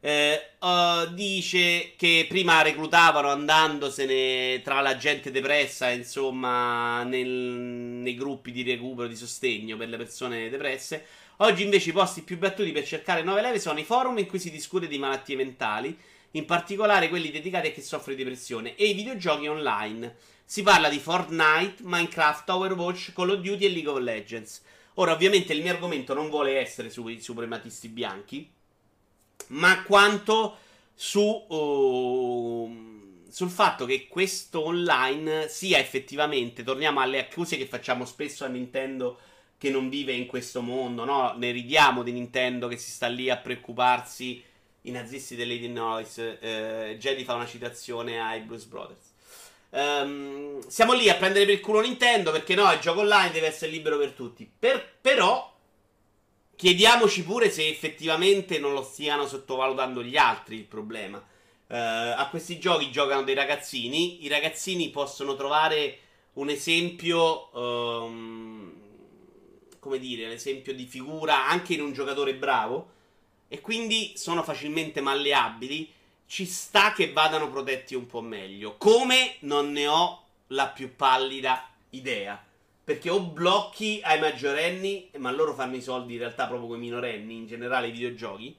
eh, uh, dice che prima reclutavano andandosene tra la gente depressa, insomma, nel, nei gruppi di recupero, di sostegno per le persone depresse. Oggi invece i posti più battuti per cercare nuove leve sono i forum in cui si discute di malattie mentali, in particolare quelli dedicati a chi soffre di depressione, e i videogiochi online. Si parla di Fortnite, Minecraft, Overwatch, Call of Duty e League of Legends. Ora, ovviamente, il mio argomento non vuole essere sui suprematisti bianchi ma quanto su, uh, sul fatto che questo online sia effettivamente, torniamo alle accuse che facciamo spesso a Nintendo che non vive in questo mondo, no? Ne ridiamo di Nintendo che si sta lì a preoccuparsi i nazisti dell'Illinois. Eh, Jedi fa una citazione ai Blues Brothers. Um, siamo lì a prendere per il culo Nintendo perché no, il gioco online deve essere libero per tutti. Per, però Chiediamoci pure se effettivamente non lo stiano sottovalutando gli altri il problema. Uh, a questi giochi giocano dei ragazzini. I ragazzini possono trovare un esempio, um, come dire, l'esempio di figura anche in un giocatore bravo. E quindi sono facilmente malleabili. Ci sta che vadano protetti un po' meglio. Come non ne ho la più pallida idea. Perché o blocchi ai maggiorenni, ma loro fanno i soldi in realtà proprio con i minorenni, in generale i videogiochi.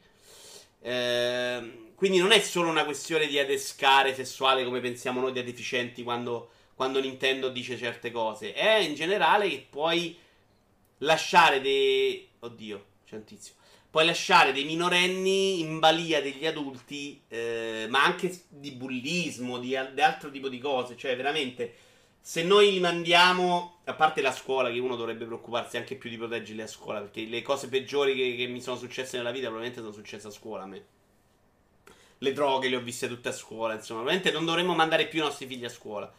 Eh, quindi non è solo una questione di adescare sessuale come pensiamo noi da deficienti quando, quando Nintendo dice certe cose. È in generale che puoi lasciare dei... Oddio, c'è un tizio. Puoi lasciare dei minorenni in balia degli adulti, eh, ma anche di bullismo, di, di altro tipo di cose. Cioè, veramente se noi li mandiamo, a parte la scuola, che uno dovrebbe preoccuparsi anche più di proteggerli a scuola, perché le cose peggiori che, che mi sono successe nella vita probabilmente sono successe a scuola a me. Le droghe le ho viste tutte a scuola, insomma, probabilmente non dovremmo mandare più i nostri figli a scuola.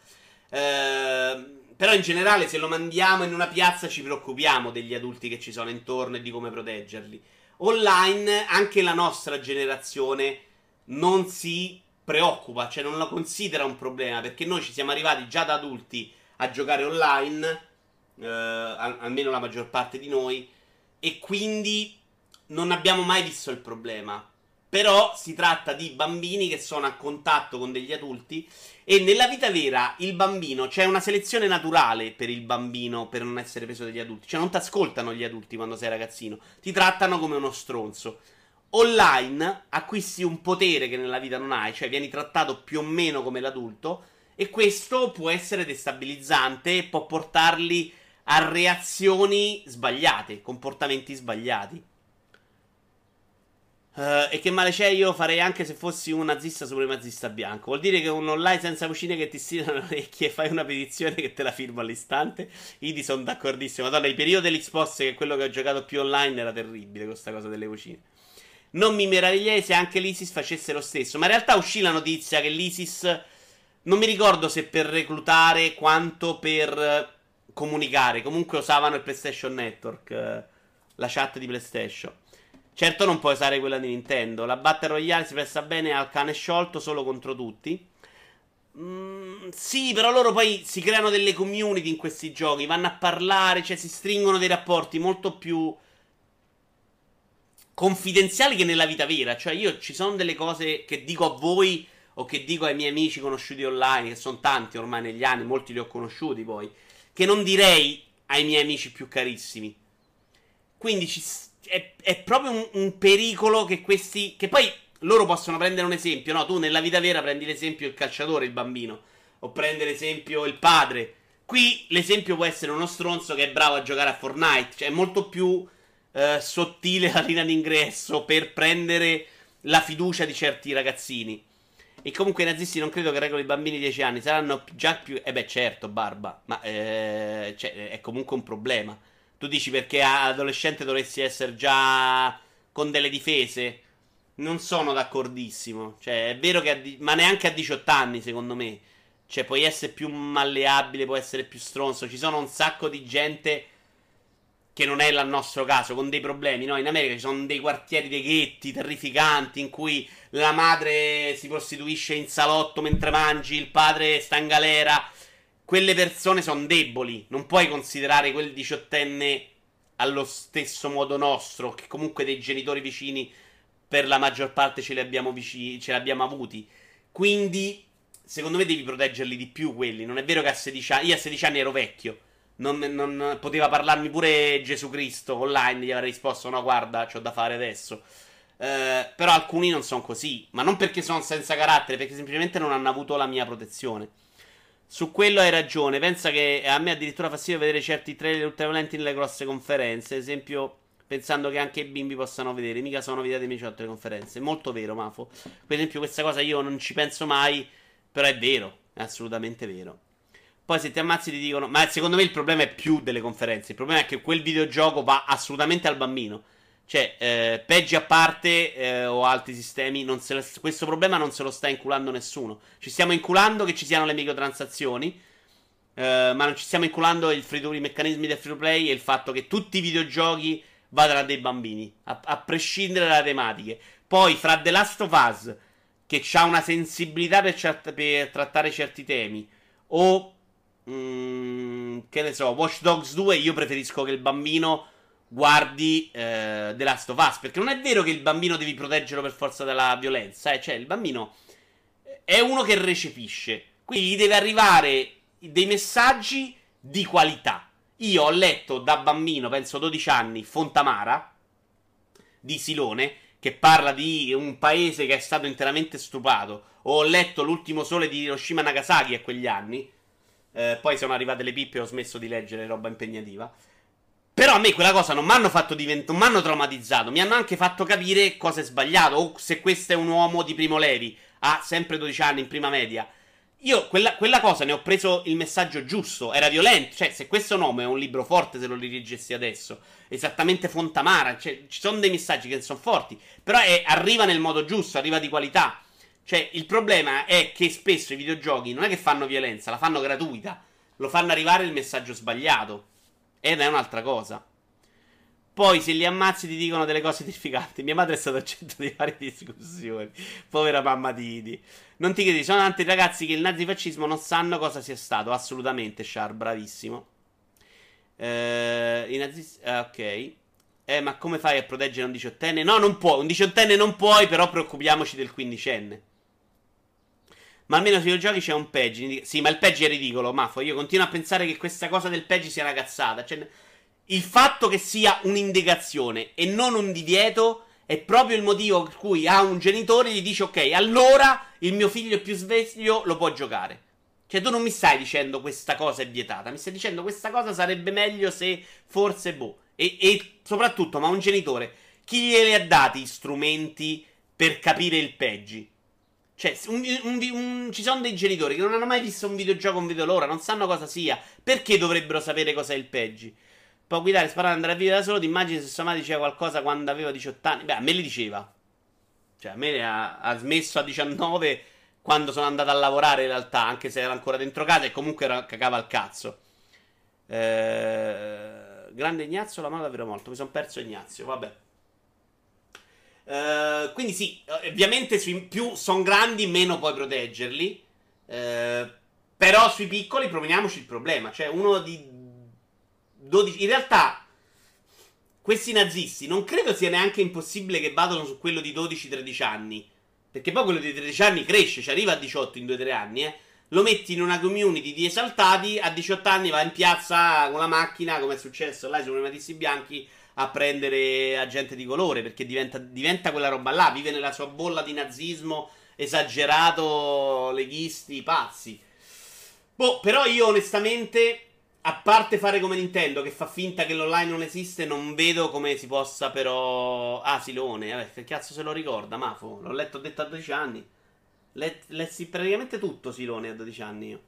Eh, però in generale, se lo mandiamo in una piazza, ci preoccupiamo degli adulti che ci sono intorno e di come proteggerli. Online, anche la nostra generazione non si preoccupa, cioè non lo considera un problema, perché noi ci siamo arrivati già da adulti a giocare online, eh, almeno la maggior parte di noi, e quindi non abbiamo mai visto il problema. Però si tratta di bambini che sono a contatto con degli adulti e nella vita vera il bambino c'è una selezione naturale per il bambino per non essere preso dagli adulti. Cioè non ti ascoltano gli adulti quando sei ragazzino, ti trattano come uno stronzo online acquisti un potere che nella vita non hai, cioè vieni trattato più o meno come l'adulto e questo può essere destabilizzante e può portarli a reazioni sbagliate, comportamenti sbagliati. Uh, e che male c'è? Io farei anche se fossi un nazista supremazista bianco. Vuol dire che un online senza cucine che ti stirano le orecchie e fai una petizione che te la firmo all'istante. Idi sono d'accordissimo. Madonna, i periodi dell'Xbox, che è quello che ho giocato più online, era terribile questa cosa delle cucine. Non mi meraviglierei se anche l'ISIS facesse lo stesso. Ma in realtà uscì la notizia che l'ISIS. Non mi ricordo se per reclutare quanto per comunicare. Comunque usavano il PlayStation Network, eh, la chat di PlayStation. Certo non puoi usare quella di Nintendo. La Battle Royale si presta bene al cane sciolto solo contro tutti. Mm, sì, però loro poi si creano delle community in questi giochi, vanno a parlare, cioè si stringono dei rapporti molto più confidenziali che nella vita vera. Cioè io ci sono delle cose che dico a voi o che dico ai miei amici conosciuti online, che sono tanti ormai negli anni, molti li ho conosciuti poi, che non direi ai miei amici più carissimi. Quindi ci è, è proprio un, un, pericolo che questi. Che poi loro possono prendere un esempio, no? Tu nella vita vera prendi l'esempio il calciatore, il bambino, o prendi l'esempio il padre. Qui l'esempio può essere uno stronzo che è bravo a giocare a Fortnite, cioè è molto più eh, sottile la linea d'ingresso per prendere la fiducia di certi ragazzini. E comunque i nazisti non credo che regolino i bambini di 10 anni, saranno già più... Eh beh certo, barba, ma eh, cioè, è comunque un problema. Tu dici perché adolescente dovresti essere già con delle difese? Non sono d'accordissimo. Cioè, è vero che. Di- ma neanche a 18 anni, secondo me. Cioè, puoi essere più malleabile, puoi essere più stronzo. Ci sono un sacco di gente che non è il nostro caso, con dei problemi. No, in America ci sono dei quartieri dei ghetti terrificanti in cui la madre si prostituisce in salotto mentre mangi, il padre sta in galera quelle persone sono deboli. Non puoi considerare quel diciottenne allo stesso modo nostro, che comunque dei genitori vicini per la maggior parte ce li abbiamo, vicini, ce li abbiamo avuti. Quindi, secondo me devi proteggerli di più quelli. Non è vero che a 16 anni... Io a 16 anni ero vecchio. Non, non poteva parlarmi pure Gesù Cristo online, gli avrei risposto no guarda, ho da fare adesso. Eh, però alcuni non sono così, ma non perché sono senza carattere, perché semplicemente non hanno avuto la mia protezione. Su quello hai ragione. Pensa che a me addirittura fa fastidio vedere certi trailer ultraviolenti nelle grosse conferenze. Ad esempio, pensando che anche i bimbi possano vedere. Mica sono dei miei alle conferenze. Molto vero, Mafo. Per esempio, questa cosa io non ci penso mai. Però è vero. È assolutamente vero. Poi se ti ammazzi ti dicono. Ma secondo me il problema è più delle conferenze. Il problema è che quel videogioco va assolutamente al bambino. Cioè, eh, peggi a parte eh, o altri sistemi, lo, questo problema non se lo sta inculando nessuno. Ci stiamo inculando che ci siano le microtransazioni, eh, ma non ci stiamo inculando to, i meccanismi del free to play e il fatto che tutti i videogiochi vadano a dei bambini, a, a prescindere dalle tematiche. Poi, fra The Last of Us, che ha una sensibilità per, cert- per trattare certi temi, o... Mm, che ne so, Watch Dogs 2, io preferisco che il bambino guardi eh, The Last of Us. Perché non è vero che il bambino devi proteggerlo per forza dalla violenza. Eh? Cioè, il bambino è uno che recepisce. Quindi gli deve arrivare dei messaggi di qualità. Io ho letto da bambino, penso 12 anni, Fontamara di Silone, che parla di un paese che è stato interamente stupato. Ho letto L'ultimo sole di Hiroshima Nagasaki a quegli anni. Eh, poi sono arrivate le pippe e ho smesso di leggere roba impegnativa. Però a me quella cosa non mi hanno fatto diventare. Non mi hanno traumatizzato. Mi hanno anche fatto capire cosa è sbagliato. O se questo è un uomo di primo levi. Ha sempre 12 anni in prima media. Io quella, quella, cosa ne ho preso il messaggio giusto. Era violento. Cioè, se questo nome è un libro forte, se lo rileggessi adesso. Esattamente Fontamara. Cioè, ci sono dei messaggi che sono forti. Però è, arriva nel modo giusto, arriva di qualità. Cioè, il problema è che spesso i videogiochi non è che fanno violenza, la fanno gratuita. Lo fanno arrivare il messaggio sbagliato. Ed è un'altra cosa. Poi, se li ammazzi, ti dicono delle cose terrificanti. Mia madre è stata oggetto di varie discussioni. Povera mamma Didi. Non ti credi, sono tanti ragazzi che il nazifascismo non sanno cosa sia stato. Assolutamente, Char, bravissimo. Eh, I nazisti. Eh, ok. Eh, ma come fai a proteggere un diciottenne? No, non puoi. Un diciottenne non puoi, però preoccupiamoci del quindicenne. Ma almeno sui videogiochi c'è un peggi. Sì, ma il peggi è ridicolo, Maffo. Io continuo a pensare che questa cosa del peggi sia una cazzata. Cioè, il fatto che sia un'indicazione e non un divieto è proprio il motivo per cui a un genitore gli dice: Ok, allora il mio figlio più sveglio lo può giocare. Cioè, tu non mi stai dicendo questa cosa è vietata, mi stai dicendo questa cosa sarebbe meglio se forse boh. E, e soprattutto, ma un genitore, chi glieli ha dati strumenti per capire il peggi? Cioè, un, un, un, ci sono dei genitori che non hanno mai visto un videogioco in video loro, non sanno cosa sia. Perché dovrebbero sapere cos'è il peggi? Può guidare, sparare, andare a vivere da solo. Ti immagini se sua madre diceva qualcosa quando aveva 18 anni? Beh, a me li diceva. Cioè, a me ha, ha smesso a 19 quando sono andato a lavorare in realtà, anche se era ancora dentro casa e comunque era, cagava al cazzo. Eh, grande Ignazio, la mano davvero molto. Mi sono perso Ignazio, vabbè. Eh, quindi sì, ovviamente sui più sono grandi, meno puoi proteggerli. Eh, però sui piccoli proponiamoci il problema. Cioè, uno di 12... In realtà, questi nazisti non credo sia neanche impossibile che vadano su quello di 12-13 anni. Perché poi quello di 13 anni cresce, ci arriva a 18 in 2-3 anni, eh. Lo metti in una community di esaltati, a 18 anni va in piazza con la macchina, come è successo là sui Matizzi Bianchi, a prendere agente di colore, perché diventa, diventa quella roba là, vive nella sua bolla di nazismo esagerato, leghisti, pazzi. Boh, però io onestamente a parte fare come Nintendo che fa finta che l'online non esiste, non vedo come si possa però... Ah, Silone, vabbè, che cazzo se lo ricorda, Mafo? L'ho letto, detto a 12 anni. Let, lessi praticamente tutto Silone a 12 anni io.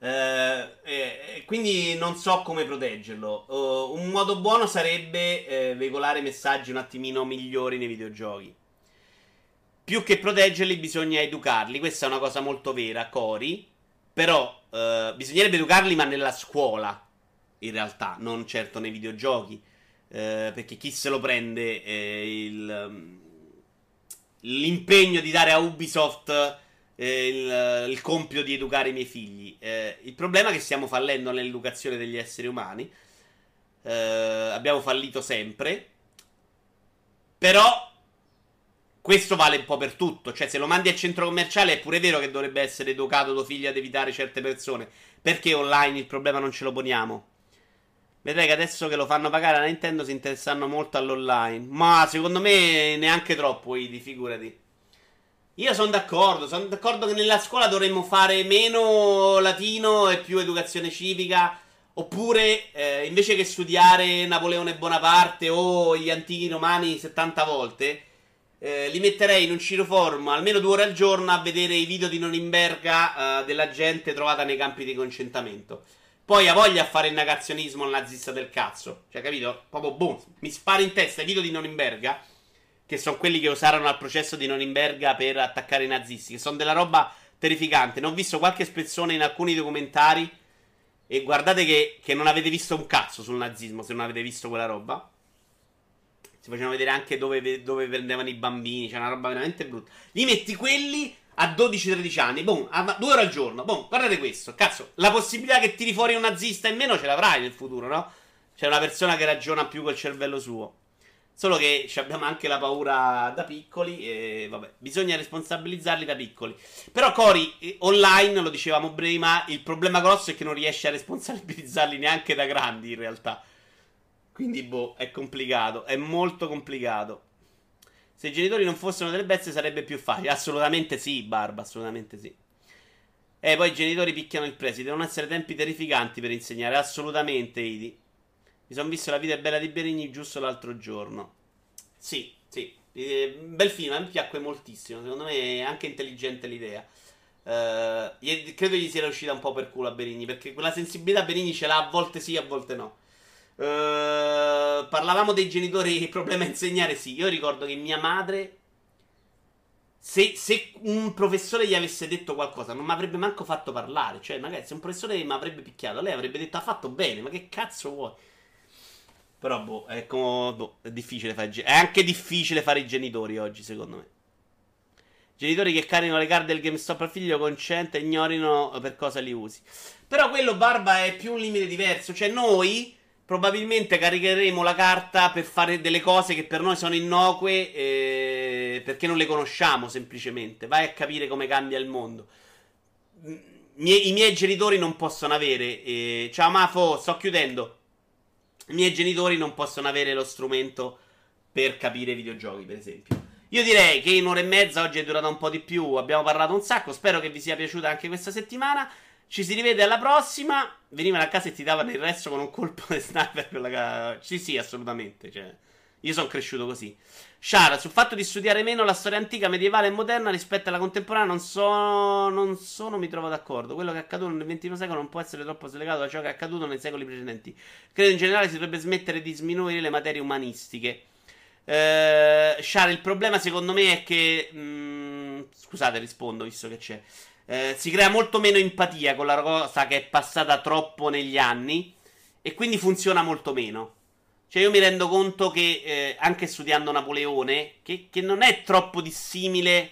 Eh, eh, quindi non so come proteggerlo. Uh, un modo buono sarebbe eh, veicolare messaggi un attimino migliori nei videogiochi. Più che proteggerli bisogna educarli. Questa è una cosa molto vera, Cori. Però uh, bisognerebbe educarli, ma nella scuola, in realtà, non certo nei videogiochi. Uh, perché chi se lo prende il, um, l'impegno di dare a Ubisoft eh, il, il, compito di educare i miei figli. Eh, il problema è che stiamo fallendo nell'educazione degli esseri umani. Eh, abbiamo fallito sempre. Però questo vale un po' per tutto. Cioè, se lo mandi al centro commerciale è pure vero che dovrebbe essere educato tuo figlio ad evitare certe persone. Perché online il problema non ce lo poniamo? Vedrai che adesso che lo fanno pagare a Nintendo si interessano molto all'online. Ma secondo me neanche troppo, Idi, figurati. Io sono d'accordo, sono d'accordo che nella scuola dovremmo fare meno latino e più educazione civica. Oppure, eh, invece che studiare Napoleone Bonaparte o gli antichi romani 70 volte, eh, li metterei in un ciroform almeno due ore al giorno a vedere i video di Norimberga eh, della gente trovata nei campi di concentramento. Poi ha voglia a fare il negazionismo al nazista del cazzo. Cioè, capito? Proprio boom. Mi spara in testa i video di Norimberga. Che sono quelli che usarono al processo di Norimberga per attaccare i nazisti. Che sono della roba terrificante. Ne ho visto qualche spezzone in alcuni documentari. E guardate che, che non avete visto un cazzo sul nazismo se non avete visto quella roba. Si facevano vedere anche dove, dove prendevano i bambini. C'è una roba veramente brutta. Gli metti quelli a 12-13 anni, boom, a due ore al giorno. Boom, guardate questo. Cazzo, la possibilità che tiri fuori un nazista in meno ce l'avrai nel futuro, no? C'è una persona che ragiona più col cervello suo. Solo che abbiamo anche la paura da piccoli e vabbè, bisogna responsabilizzarli da piccoli. Però Cori, eh, online, lo dicevamo prima, il problema grosso è che non riesce a responsabilizzarli neanche da grandi in realtà. Quindi, boh, è complicato. È molto complicato. Se i genitori non fossero delle bestie sarebbe più facile. Assolutamente sì, Barba, assolutamente sì. E poi i genitori picchiano il preside. Devono essere tempi terrificanti per insegnare. Assolutamente, Idi. Mi sono visto La vita è bella di Berigni giusto l'altro giorno. Sì, sì. Eh, bel film, mi piacque moltissimo. Secondo me è anche intelligente l'idea. Uh, credo gli sia riuscita un po' per culo a Berigni. Perché quella sensibilità Berigni ce l'ha a volte sì, a volte no. Uh, parlavamo dei genitori, il problema è insegnare. Sì, io ricordo che mia madre. Se, se, un professore gli avesse detto qualcosa, non mi avrebbe manco fatto parlare. Cioè, magari se un professore mi avrebbe picchiato, lei avrebbe detto: Ha fatto bene, ma che cazzo vuoi? Però, boh, è, come, boh, è difficile fare. È anche difficile fare i genitori oggi, secondo me. Genitori che caricano le carte del GameStop al figlio consciente e ignorino per cosa li usi. Però quello, Barba, è più un limite diverso. Cioè, noi probabilmente caricheremo la carta per fare delle cose che per noi sono innocue eh, perché non le conosciamo semplicemente. Vai a capire come cambia il mondo. Mie, I miei genitori non possono avere. Eh, ciao Mafo, sto chiudendo. I miei genitori non possono avere lo strumento per capire i videogiochi, per esempio. Io direi che in un'ora e mezza oggi è durata un po' di più, abbiamo parlato un sacco, spero che vi sia piaciuta anche questa settimana. Ci si rivede alla prossima. Venivano a casa e ti davano il resto con un colpo di sniper. Sì, sì, assolutamente. Cioè, io sono cresciuto così. Shara, sul fatto di studiare meno la storia antica, medievale e moderna rispetto alla contemporanea, non so, non sono, mi trovo d'accordo. Quello che è accaduto nel XX secolo non può essere troppo slegato da ciò che è accaduto nei secoli precedenti. Credo in generale si dovrebbe smettere di sminuire le materie umanistiche. Eh, Shara, il problema secondo me è che. Mh, mm, scusate, rispondo visto che c'è. Eh, si crea molto meno empatia con la cosa che è passata troppo negli anni e quindi funziona molto meno. Cioè, io mi rendo conto che eh, anche studiando Napoleone, che, che, non è troppo dissimile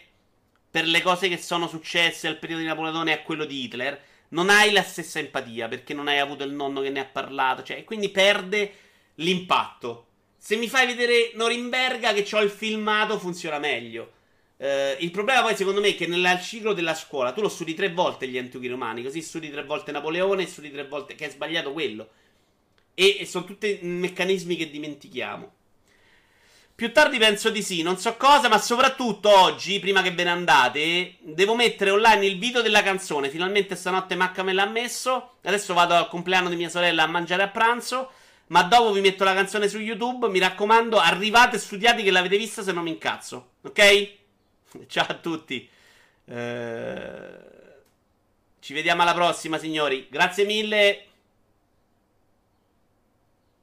per le cose che sono successe al periodo di Napoleone a quello di Hitler, non hai la stessa empatia perché non hai avuto il nonno che ne ha parlato, cioè, quindi perde l'impatto. Se mi fai vedere Norimberga che ho il filmato, funziona meglio. Uh, il problema poi secondo me è che nel ciclo della scuola tu lo studi tre volte gli antichi romani, così studi tre volte Napoleone e studi tre volte che è sbagliato quello. E, e sono tutti meccanismi che dimentichiamo. Più tardi penso di sì, non so cosa, ma soprattutto oggi, prima che ve ne andate, devo mettere online il video della canzone. Finalmente stanotte Macca me l'ha messo. Adesso vado al compleanno di mia sorella a mangiare a pranzo. Ma dopo vi metto la canzone su YouTube. Mi raccomando, arrivate, studiate che l'avete vista, se no mi incazzo. Ok? Ciao a tutti. Eh... Ci vediamo alla prossima, signori. Grazie mille.